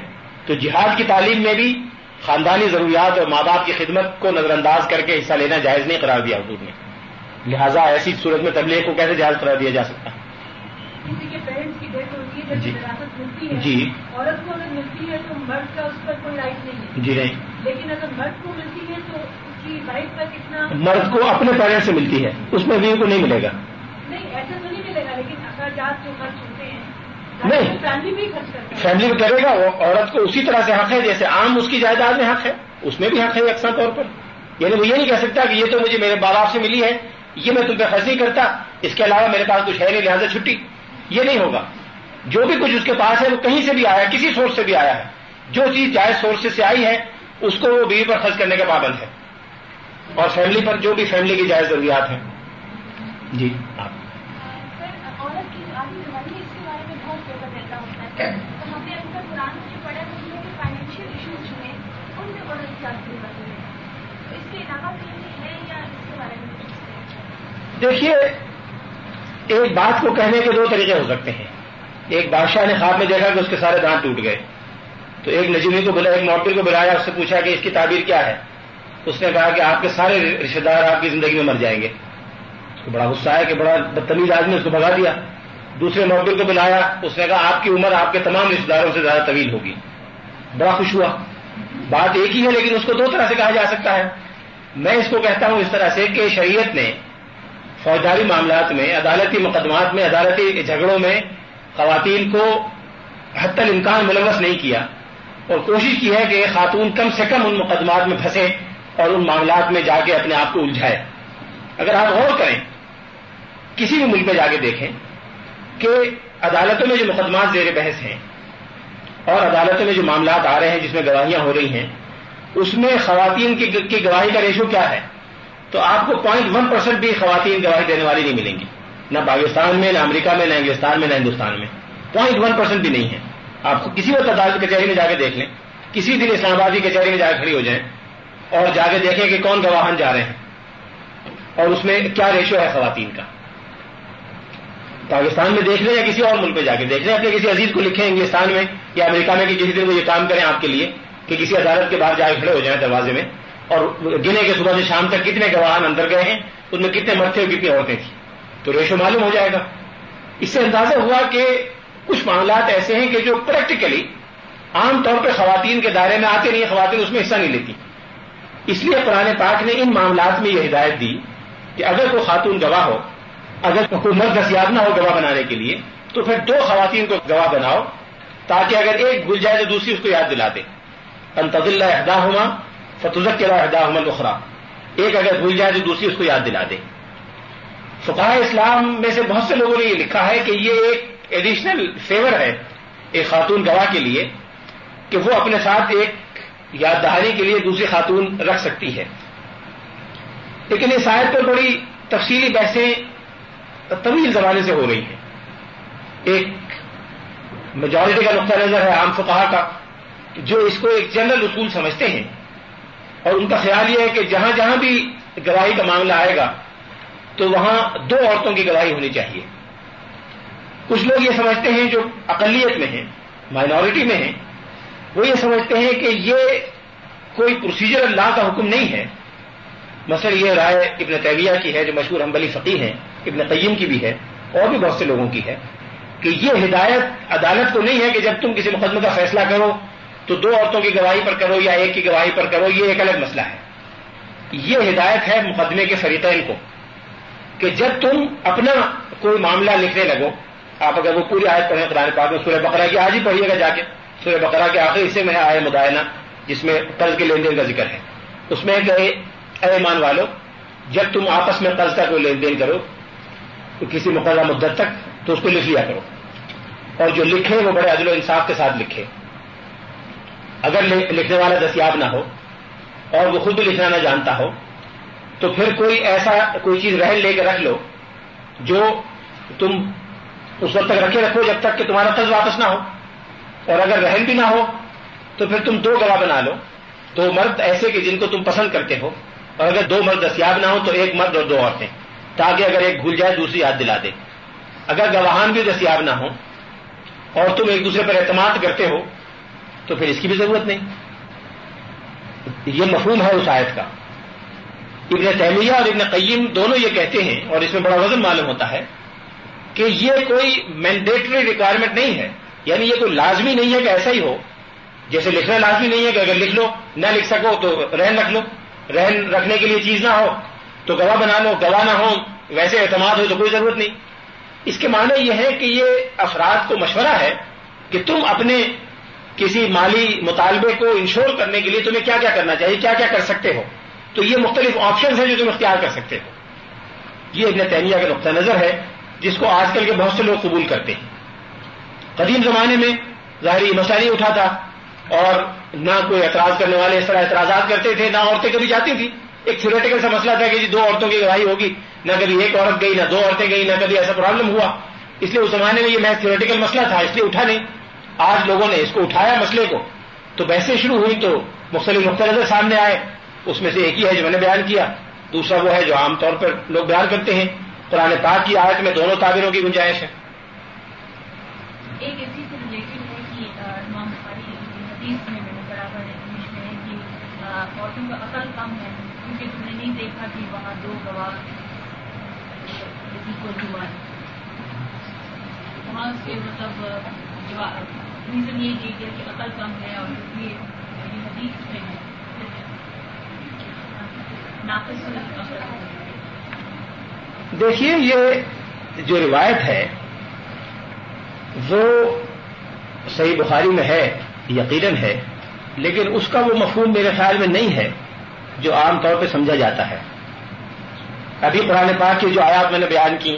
تو جہاد کی تعلیم میں بھی خاندانی ضروریات اور ماں باپ کی خدمت کو نظر انداز کر کے حصہ لینا جائز نہیں قرار دیا حضور نے۔ لہذا ایسی صورت میں تبلیغ کو کیسے جائز قرار دیا جا سکتا؟ جی۔ جی۔ عورت کو اگر ملتی ہے تو مرد کا اس پر کوئی رائٹ نہیں ہے۔ جی نہیں۔ لیکن اگر مرد کو ملتی ہے تو اس کی کا کتنا مرد کو اپنے پیرنٹ سے ملتی ہے اس میں بھی کو نہیں ملے گا۔ نہیں ایسا تو نہیں ملے گا لیکن اخراجات جو خرچ ہوتے ہیں نہیں. فیملی بھی ہے. کرے گا وہ عورت کو اسی طرح سے حق ہے جیسے عام اس کی جائیداد میں حق ہے اس میں بھی حق ہے یکساں طور پر. یعنی وہ یہ نہیں کہہ سکتا کہ یہ تو مجھے میرے باپ باپ سے ملی ہے یہ میں تم پہ خرچ نہیں کرتا اس کے علاوہ میرے پاس کچھ ہے نہیں لہٰذا چھٹی. یہ نہیں ہوگا. جو بھی کچھ اس کے پاس ہے وہ کہیں سے بھی آیا کسی سورس سے بھی آیا ہے. جو چیز جائز سورسز سے آئی ہے اس کو وہ بیوی پر خرچ کرنے کا پابند ہے. اور فیملی پر جو بھی فیملی کی جائز ضروریات ہیں. جی آپ دیکھیے ایک بات کو کہنے کے دو طریقے ہو سکتے ہیں۔ ایک بادشاہ نے خواب میں دیکھا کہ اس کے سارے دانت ٹوٹ گئے۔ تو ایک نجیمی کو بلایا ایک موٹر کو بلایا اس سے پوچھا کہ اس کی تعبیر کیا ہے؟ اس نے کہا کہ آپ کے سارے رشتے دار آپ کی زندگی میں مر جائیں گے۔ اس کو بڑا غصہ ہے کہ بڑا بدتمیز آدمی اس کو بھگا دیا۔ دوسرے موبل کو بلایا، اس نے کہا، آپ کی عمر آپ کے تمام رشتے داروں سے زیادہ طویل ہوگی۔ بڑا خوش ہوا۔ بات ایک ہی ہے، لیکن اس کو دو طرح سے کہا جا سکتا ہے۔ میں اس کو کہتا ہوں اس طرح سے کہ شریعت نے فوجداری معاملات میں، عدالتی مقدمات میں، عدالتی جھگڑوں میں خواتین کو حت الامکان ملوث نہیں کیا۔ اور کوشش کی ہے کہ خاتون کم سے کم ان مقدمات میں پھنسے اور ان معاملات میں جا کے اپنے آپ کو الجھائے۔ اگر آپ غور کریں، کسی بھی ملک میں جا کے دیکھیں کہ عدالتوں میں جو مقدمات زیر بحث ہیں اور عدالتوں میں جو معاملات آ رہے ہیں، جس میں گواہیاں ہو رہی ہیں، اس میں خواتین کی گواہی کا ریشو کیا ہے؟ تو آپ کو پوائنٹ ون پرسینٹ بھی خواتین گواہی دینے والی نہیں ملیں گی۔ نہ پاکستان میں، نہ امریکہ میں، نہ انگلستان میں، نہ ہندوستان میں۔ پوائنٹ ون پرسینٹ بھی نہیں ہے۔ آپ کو کسی وقت عدالت کچہری میں جا کے دیکھ لیں۔ کسی دن اسلام آباد کی کچہری میں جا کے کھڑی ہو جائیں اور جا کے دیکھیں کہ کون گواہن جا رہے ہیں۔ اور اس میں کیا ریشو ہے خواتین کا؟ پاکستان میں دیکھ لیں یا کسی اور ملک میں جا کے دیکھ لیں، اپنے کسی عزیز کو لکھیں انگلستان میں یا امریکہ میں کہ کسی دن وہ یہ کام کریں آپ کے لیے کہ کسی عدالت کے باہر جا کے کھڑے ہو جائیں دروازے میں اور گنے کے صبح سے شام تک کتنے گواہان اندر گئے ہیں، ان میں کتنے مرد تھے اور کتنی عورتیں تھیں۔ تو ریشو معلوم ہو جائے گا۔ اس سے اندازہ ہوا کہ کچھ معاملات ایسے ہیں کہ جو پریکٹیکلی عام طور پہ خواتین کے دائرے میں آتے نہیں، خواتین اس میں حصہ نہیں لیتی۔ اس لیے قرآن پاک نے ان معاملات میں یہ ہدایت دی کہ اگر کوئی خاتون گواہ ہو اگر کوئی مرد دستیاب نہ ہو گواہ بنانے کے لیے، تو پھر دو خواتین کو گواہ بناؤ تاکہ اگر ایک بھول جائے تو دوسری اس کو یاد دلا دے انتظ اللہ اہدا ہوما فتوزک اہدا ہوما لخرا ایک اگر بھول جائے تو دوسری اس کو یاد دلا دے فقہ اسلام میں سے بہت سے لوگوں نے یہ لکھا ہے کہ یہ ایک ایڈیشنل فیور ہے، ایک خاتون گواہ کے لیے، کہ وہ اپنے ساتھ ایک یاد دہانی کے لیے دوسری خاتون رکھ سکتی ہے۔ لیکن اس آیت پر بڑی تفصیلی بحثیں طویل زمانے سے ہو رہی ہیں ایک میجورٹی کا نقطہ نظر ہے عام فقہ کا، جو اس کو ایک جنرل اصول سمجھتے ہیں۔ اور ان کا خیال یہ ہے کہ جہاں جہاں بھی گواہی کا معاملہ آئے گا، تو وہاں دو عورتوں کی گواہی ہونی چاہیے۔ کچھ لوگ یہ سمجھتے ہیں جو اقلیت میں ہیں مائنورٹی میں ہیں، وہ یہ سمجھتے ہیں کہ یہ کوئی پروسیجر اللہ کا حکم نہیں ہے۔ مثلا یہ رائے ابن طیبیہ کی ہے، جو مشہور حنبلی فقی ہیں۔ ابن قیم کی بھی ہے، اور بھی بہت سے لوگوں کی ہے، کہ یہ ہدایت، عدالت کو نہیں ہے کہ جب تم کسی مقدمے کا فیصلہ کرو تو دو عورتوں کی گواہی پر کرو یا ایک کی گواہی پر کرو، یہ ایک الگ مسئلہ ہے۔ یہ ہدایت ہے مقدمے کے فریقین کو، کہ جب تم اپنا کوئی معاملہ لکھنے لگو، آپ اگر وہ پوری آیت پڑھیں قرآن پاک میں، سورہ بقرہ کی آج ہی پڑھیے گا جا کے۔ سورہ بقرہ کے آخری حصے میں آئے مدائنہ جس میں قرض کے لین دین کا ذکر ہے۔ اس میں کہ اے ایمان والو، جب تم آپس میں قرض کا کوئی لین دین کرو کسی مقررہ مدت تک تو اس کو لکھ لیا کرو۔ اور جو لکھے وہ بڑے عدل و انصاف کے ساتھ لکھے۔ اگر لکھنے والا دستیاب نہ ہو اور وہ خود لکھنا نہ جانتا ہو، تو پھر کوئی ایسا کوئی چیز رہن لے کے رکھ لو جو تم اس وقت تک رکھے رکھو جب تک کہ تمہارا قرض واپس نہ ہو۔ اور اگر رہن بھی نہ ہو، تو پھر تم دو گواہ بنا لو۔ دو مرد ایسے کہ جن کو تم پسند کرتے ہو۔ اور اگر دو مرد دستیاب نہ ہو، تو ایک مرد اور دو عورتیں۔ تاکہ اگر ایک بھول جائے دوسری یاد دلا دے۔ اگر گواہان بھی دستیاب نہ ہو اور تم ایک دوسرے پر اعتماد کرتے ہو، تو پھر اس کی بھی ضرورت نہیں۔ یہ مفہوم ہے اس آیت کا۔ ابن تیمیہ اور ابن قیم دونوں یہ کہتے ہیں اور اس میں بڑا وزن معلوم ہوتا ہے کہ یہ کوئی مینڈیٹری ریکوائرمنٹ نہیں ہے۔ یعنی یہ کوئی لازمی نہیں ہے کہ ایسا ہی ہو۔ جیسے لکھنا لازمی نہیں ہے کہ اگر لکھ لو، نہ لکھ سکو تو رہن رکھ لو۔ رہن رکھنے کے لیے چیز نہ ہو۔ تو گواہ بنا لو، گواہ نہ ہو ویسے اعتماد ہو تو کوئی ضرورت نہیں۔ اس کے معنی یہ ہے کہ یہ افراد کو مشورہ ہے کہ تم اپنے کسی مالی مطالبے کو انشور کرنے کے لیے تمہیں کیا کیا کرنا چاہیے، کیا کیا کر سکتے ہو۔ تو یہ مختلف آپشنز ہیں جو تم اختیار کر سکتے ہو۔ یہ ابن تیمیہ کا نقطہ نظر ہے، جس کو آج کل کے بہت سے لوگ قبول کرتے ہیں۔ قدیم زمانے میں ظاہری مسئلہ نہیں اٹھا تھا اور نہ کوئی اعتراض کرنے والے اس طرح اعتراضات کرتے تھے، نہ عورتیں کبھی جاتی تھیں۔ ایک تھیوریٹیکل سا مسئلہ تھا کہ جی دو عورتوں کی گواہی ہوگی، نہ کبھی ایک عورت گئی، نہ دو عورتیں گئی، نہ کبھی ایسا پرابلم ہوا۔ اس لیے اس زمانے میں یہ محض تھیوریٹیکل مسئلہ تھا، اس لیے اٹھا نہیں۔ آج لوگوں نے اس کو اٹھایا مسئلے کو۔ تو بحثیں شروع ہوئی تو مختلف مختلف سامنے آئے۔ اس میں سے ایک ہی ہے جو میں نے بیان کیا، دوسرا وہ ہے جو عام طور پر لوگ بیان کرتے ہیں۔ قرآن پاک کی آیت میں دونوں تعبیروں کی گنجائش ہے۔ ایک ایسی سے ریلیٹڈ ہے کہ امام بخاری حدیث میں میں نے برابر انگلش میں ہے کہ عورتوں کا عقل کم ہے۔ کیونکہ تم نے نہیں دیکھا کہ وہاں دو گواہ کو ہوا ہے۔ وہاں سے مطلب ریزن یہ دی گیا کہ عقل کم ہے اور یہ حدیث میں ہے، ناقص دیکھیے، یہ جو روایت ہے، وہ صحیح بخاری میں ہے۔ یقیناً ہے، لیکن اس کا وہ مفہوم میرے خیال میں نہیں ہے، جو عام طور پہ سمجھا جاتا ہے۔ ابھی قرآن پاک کی جو آیات میں نے بیان کی،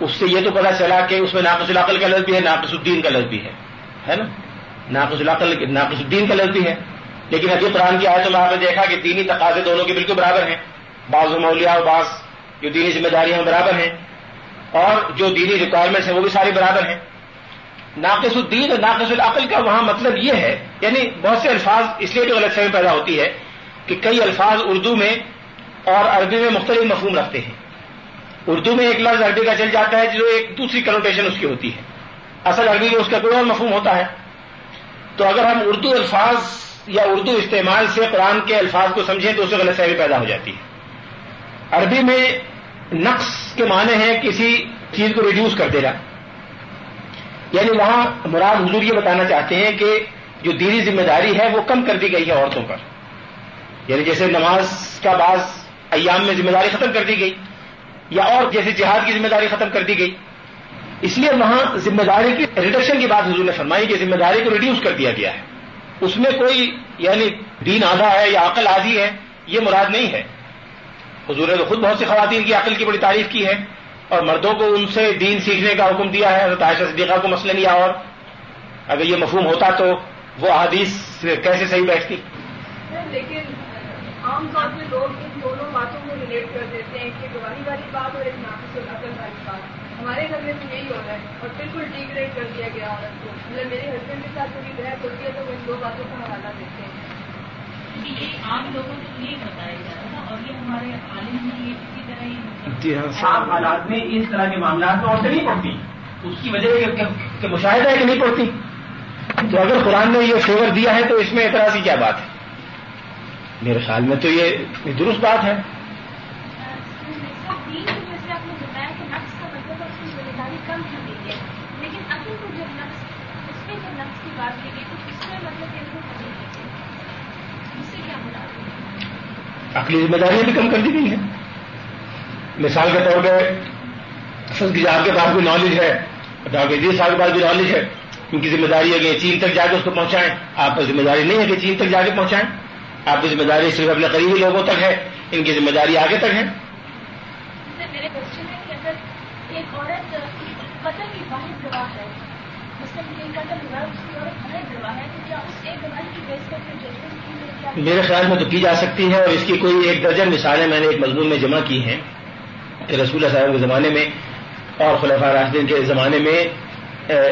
اس سے یہ تو پتا چلا کہ اس میں ناقص العقل کا لفظ بھی ہے، ناقص الدین کا لفظ بھی ہے ہے نا؟ ناقص العقل، ناقص الدین کا لفظ بھی ہے۔ لیکن ابھی قرآن کی آیتوں میں آپ نے دیکھا کہ دینی تقاضے دونوں کے بالکل برابر ہیں۔ بعض مولیا اور بعض جو دینی ذمہ داریاں برابر ہیں۔ اور جو دینی ریکوائرمنٹس ہیں وہ بھی ساری برابر ہیں۔ ناقص الدین اور ناقص العقل کا وہاں مطلب یہ ہے یعنی بہت سے الفاظ اس لیے جو غلط فہمی پیدا ہوتی ہے کہ کئی الفاظ اردو میں اور عربی میں مختلف مفہوم رکھتے ہیں۔ اردو میں ایک لفظ عربی کا چل جاتا ہے جو ایک دوسری کنوٹیشن اس کی ہوتی ہے۔ اصل عربی میں اس کا کوئی اور مفہوم ہوتا ہے۔ تو اگر ہم اردو الفاظ یا اردو استعمال سے قرآن کے الفاظ کو سمجھیں تو اس سے غلط فہمی پیدا ہو جاتی ہے۔ عربی میں نقص کے معنی ہے کسی چیز کو ریڈیوس کر دینا۔ یعنی وہاں مراد حضور یہ بتانا چاہتے ہیں کہ جو دینی ذمہ داری ہے وہ کم کر دی گئی ہے عورتوں پر۔ یعنی جیسے نماز کا بعض ایام میں ذمہ داری ختم کر دی گئی، یا اور جیسے جہاد کی ذمہ داری ختم کر دی گئی۔ اس لیے وہاں ذمہ داری کی ریڈکشن کی بات حضور نے فرمائی کہ ذمہ داری کو ریڈیوس کر دیا گیا ہے۔ اس میں کوئی یعنی دین آدھا ہے یا عقل آدھی ہے، یہ مراد نہیں ہے۔ حضور نے تو خود بہت سی خواتین کی عقل کی بڑی تعریف کی ہے۔ اور مردوں کو ان سے دین سیکھنے کا حکم دیا ہے، حضرت عائشہ صدیقہ کو مسئلہ لیا اور اگر یہ مفہوم ہوتا تو وہ حدیث کیسے صحیح بیٹھتی؟ لیکن عام طور پہ لوگ ان دونوں باتوں کو ریلیٹ کر دیتے ہیں کہ گواہی والی بات اور ایک ناقص والی بات۔ ہمارے گھر میں تو یہی ہو رہا ہے اور بالکل ڈیگریڈ کر دیا گیا عورت کو مطلب میرے ہسبینڈ کے ساتھ کبھی بحث ہوتی ہے تو وہ ان دو باتوں کا حوالہ دیتے ہیں۔ عام جی ہاں حالات میں اس طرح کے معاملات میں عورتیں نہیں پڑتی۔ اس کی وجہ یہ کہ مشاہدہ ہے کہ نہیں پڑتی۔ تو اگر قرآن نے یہ فیور دیا ہے تو اس میں اعتراض کی کیا بات ہے؟ میرے خیال میں تو یہ درست بات ہے۔ عقلی ذمہ داریاں بھی کم کر دی گئی ہیں۔ مثال کے طور پہ اصل کی آپ کے پاس بھی نالج ہے ڈاکٹر جی صاحب کے پاس بھی نالج ہے۔ ان کی ذمہ داری ہے کہ چین تک جا کے اس کو پہنچائیں۔ آپ کی ذمہ داری نہیں ہے کہ چین تک جا کے پہنچائیں۔ آپ کی ذمہ داری صرف اپنے قریبی لوگوں تک ہے، ان کی ذمہ داری آگے تک ہے۔ میرے کوشچن ہے کہ اگر ایک عورت قتل کی واحد گواہ ہے میرے خیال میں تو کی جا سکتی ہے اور اس کی کوئی ایک درجن مثالیں میں نے ایک مضمون میں جمع کی ہیں رسول اللہ صاحب کے زمانے میں اور خلفہ راشدین کے زمانے میں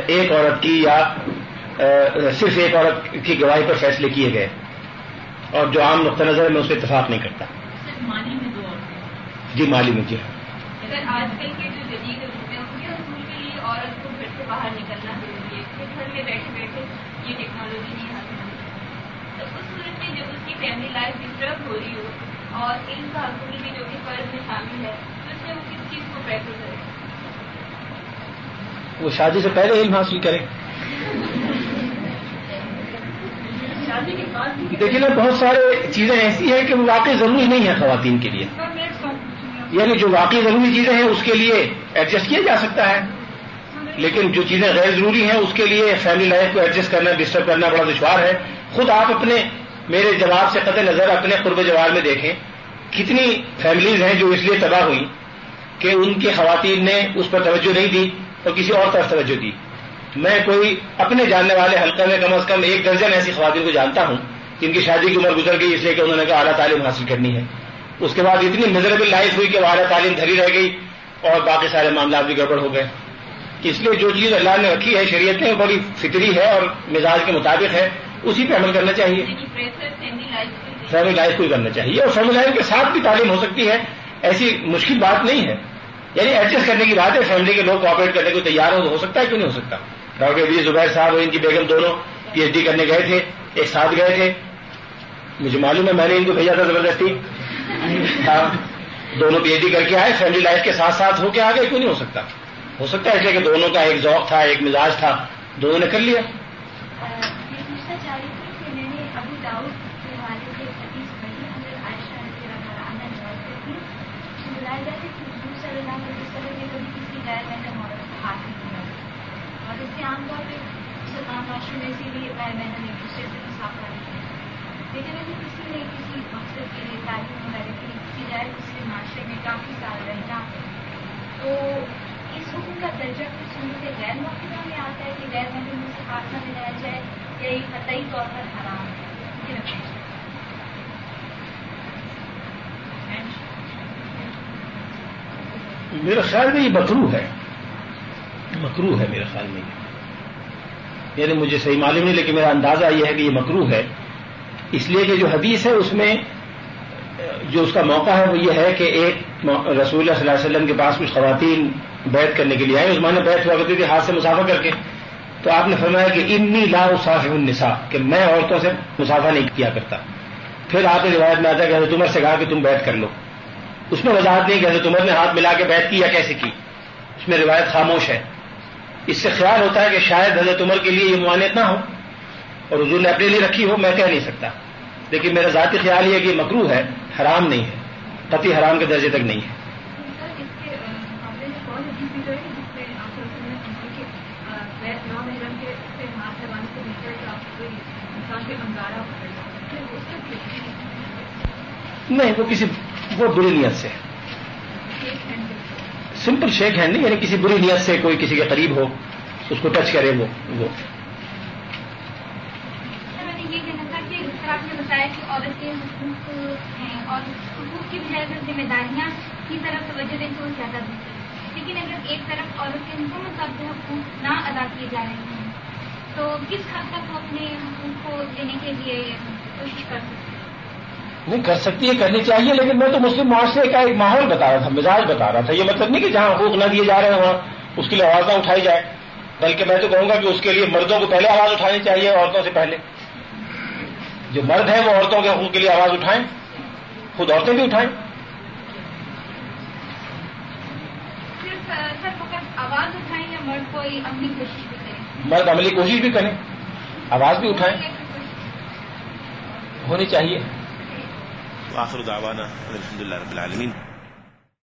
ایک عورت کی یا صرف ایک عورت کی گواہی پر فیصلے کیے گئے اور جو عام نقطہ نظر ہے میں اس پہ اتفاق نہیں کرتا۔ جی مالی میں جی۔ ہاں آج کل کے جو جدید ہوتے ہیں ان کے حصول کے لیے عورت کو گھر سے باہر نکلنا ضروری ہے گھر میں بیٹھے بیٹھے یہ ٹیکنالوجی نہیں حاصل ہوتی تو اس اس کی فیملی لائف ڈسٹرب ہو رہی ہو اور ان کا بھی جو کہ فرض میں شامل ہے تو اس میں وہ کس چیز کو پریفر کرے؟ وہ شادی سے پہلے علم حاصل کرے دیکھیے نا بہت سارے چیزیں ایسی ہیں کہ وہ واقعی ضروری نہیں ہے خواتین کے لیے۔ یعنی جو واقعی ضروری چیزیں ہیں اس کے لیے ایڈجسٹ کیا جا سکتا ہے۔ لیکن جو چیزیں غیر ضروری ہیں اس کے لیے فیملی لائف کو ایڈجسٹ کرنا ڈسٹرب کرنا بڑا دشوار ہے۔ خود آپ اپنے میرے جواب سے قطع نظر اپنے قرب جواب میں دیکھیں۔ کتنی فیملیز ہیں جو اس لیے تباہ ہوئی کہ ان کی خواتین نے اس پر توجہ نہیں دی اور کسی اور طرف توجہ دی۔ میں کوئی اپنے جاننے والے حلقے میں کم از کم ایک درجن ایسی خواتین کو جانتا ہوں جن کی شادی کی عمر گزر گئی اس لیے کہ انہوں نے کہا اعلیٰ تعلیم حاصل کرنی ہے۔ اس کے بعد اتنی میزریبل لائف ہوئی کہ وہ اعلیٰ تعلیم دھری رہ گئی اور باقی سارے معاملات بھی گڑبڑ ہو گئے۔ اس لیے جو چیز اللہ نے رکھی ہے شریعت میں بڑی فطری ہے اور مزاج کے مطابق ہے۔ اسی پہ عمل کرنا چاہیے۔ فیملی لائف کو ہی کرنا چاہیے اور فیملی لائف کے ساتھ بھی تعلیم ہو سکتی ہے۔ ایسی مشکل بات نہیں ہے۔ یعنی ایڈجسٹ کرنے کی بات ہے فیملی کے لوگ کوآپریٹ کرنے کو تیار ہو ہو سکتا ہے کیوں نہیں ہو سکتا؟ ڈاکٹر وی زبیر صاحب اور ان کی بیگم دونوں پی ایچ ڈی کرنے گئے تھے ایک ساتھ گئے تھے۔ مجھے معلوم ہے میں نے ان کو بھیجا تھا زبردستی۔ دونوں پی ایچ ڈی کر کے آئے فیملی لائف کے ساتھ ساتھ ہو کے آ گئے کیوں نہیں ہو سکتا؟ ہو سکتا ہے اس لیے کہ دونوں کا ایک ذوق تھا ایک مزاج تھا دونوں نے کر لیا۔ بتایا جائے کہ حضور صلی اللہ علیہ وسلم نے کبھی کسی غیر محرم عورت کو ہاتھ نہیں دیا اور اس سے عام طور پہ مسلمان معاشرے میں اسی بھی غیر محرم ایک دوسرے سے مسافر نہیں لیکن اگر کسی نے کسی مقصد کے لیے تعلیم وغیرہ کے لیے کسی غیر دوسرے معاشرے میں کافی سال رہ جاتے تو اس حکم کا درجہ کچھ سننے سے غیر موقع میں آتا ہے کہ غیر محرم سے ہاتھ نہ ملایا جائے یا یہ قطعی طور پر حرام ہے میرے خیال میں یہ مکرو ہے۔ مکرو ہے میرے خیال میں یعنی مجھے صحیح معلوم نہیں، لیکن میرا اندازہ یہ ہے کہ یہ مکرو ہے۔ اس لیے کہ جو حدیث ہے، اس میں جو اس کا موقع ہے، وہ یہ ہے کہ ایک رسول اللہ صلی اللہ علیہ وسلم کے پاس کچھ خواتین بیت کرنے کے لیے آئے۔ اس نے بیت ہوا کرتی تھی، ہاتھ سے مسافہ کر کے۔ تو آپ نے فرمایا کہ انی لا صاحب النساء، کہ میں عورتوں سے مسافہ نہیں کیا کرتا۔ پھر آپ نے روایت میں آتا کہ حضرت عمر سے کہا کہ تم بیت کر لو۔ اس میں وضاحت نہیں کہ حضرت عمر نے ہاتھ ملا کے بیت کی یا کیسے کی۔ اس میں روایت خاموش ہے۔ اس سے خیال ہوتا ہے کہ شاید حضرت عمر کے لیے یہ ممانعت نہ ہو اور حضور نے اپنے لیے رکھی ہو میں کہہ نہیں سکتا۔ لیکن میرا ذاتی خیال یہ کہ مکرو ہے حرام نہیں ہے۔ قطعی حرام کے درجے تک نہیں ہے۔ نہیں وہ کسی وہ بری نیت سے سمپل شیک ہینڈ نہیں یعنی کسی بری نیت سے کوئی کسی کے قریب ہو، اس کو ٹچ کرے وہ وہ۔ آپ نے بتایا کہ عورت کے حقوق ہیں اور حقوق کی بجائے اگر ذمہ داریاں کی طرف توجہ دیں تو وہ زیادہ بہتر لیکن اگر ایک طرف عورت کے حکومت مطابق حقوق نہ ادا کیے جا رہے ہیں تو کس حد تک وہ اپنے حقوق کو دینے کے لیے کوشش کر سکتے ہیں؟ نہیں کر سکتی ہے کرنی چاہیے لیکن میں تو مسلم معاشرے کا ایک ماحول بتا رہا تھا مزاج بتا رہا تھا۔ یہ مطلب نہیں کہ جہاں حقوق نہ دیے جا رہے ہیں وہاں اس کے لیے آواز نہ اٹھائی جائے بلکہ میں تو کہوں گا کہ اس کے لیے مردوں کو پہلے آواز اٹھانی چاہیے عورتوں سے پہلے۔ جو مرد ہیں وہ عورتوں کے حقوق کے لیے آواز اٹھائیں خود عورتیں بھی اٹھائیں۔ آواز اٹھائیں یا مرد کوئی اپنی کوشش بھی کریں؟ مرد عملی کوشش بھی کریں آواز بھی اٹھائیں۔ ہونی چاہیے۔ آخر دعوانا الحمد لله رب العالمين